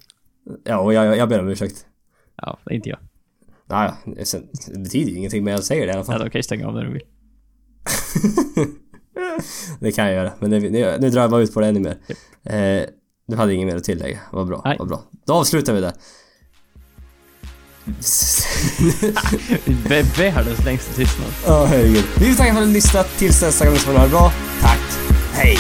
S1: Ja, och jag, jag ber om ursäkt.
S2: Ja, det är inte jag.
S1: Ja, ja. sen- Det betyder ju ingenting, men jag säger det i alla
S2: Ja,
S1: fall.
S2: då kan jag stänga av när du vill.
S1: Det kan jag göra, men det, nu, nu drar jag bara ut på det ännu mer. Eh, du hade inget mer att tillägga. Vad bra,
S2: Nej.
S1: vad bra. Då avslutar vi där.
S2: Vä- Världens längsta tystnad.
S1: Ja, herregud. Vi vill tacka för att ni lyssnat. Tills nästa gång så får ni ha det bra. Tack. Hej.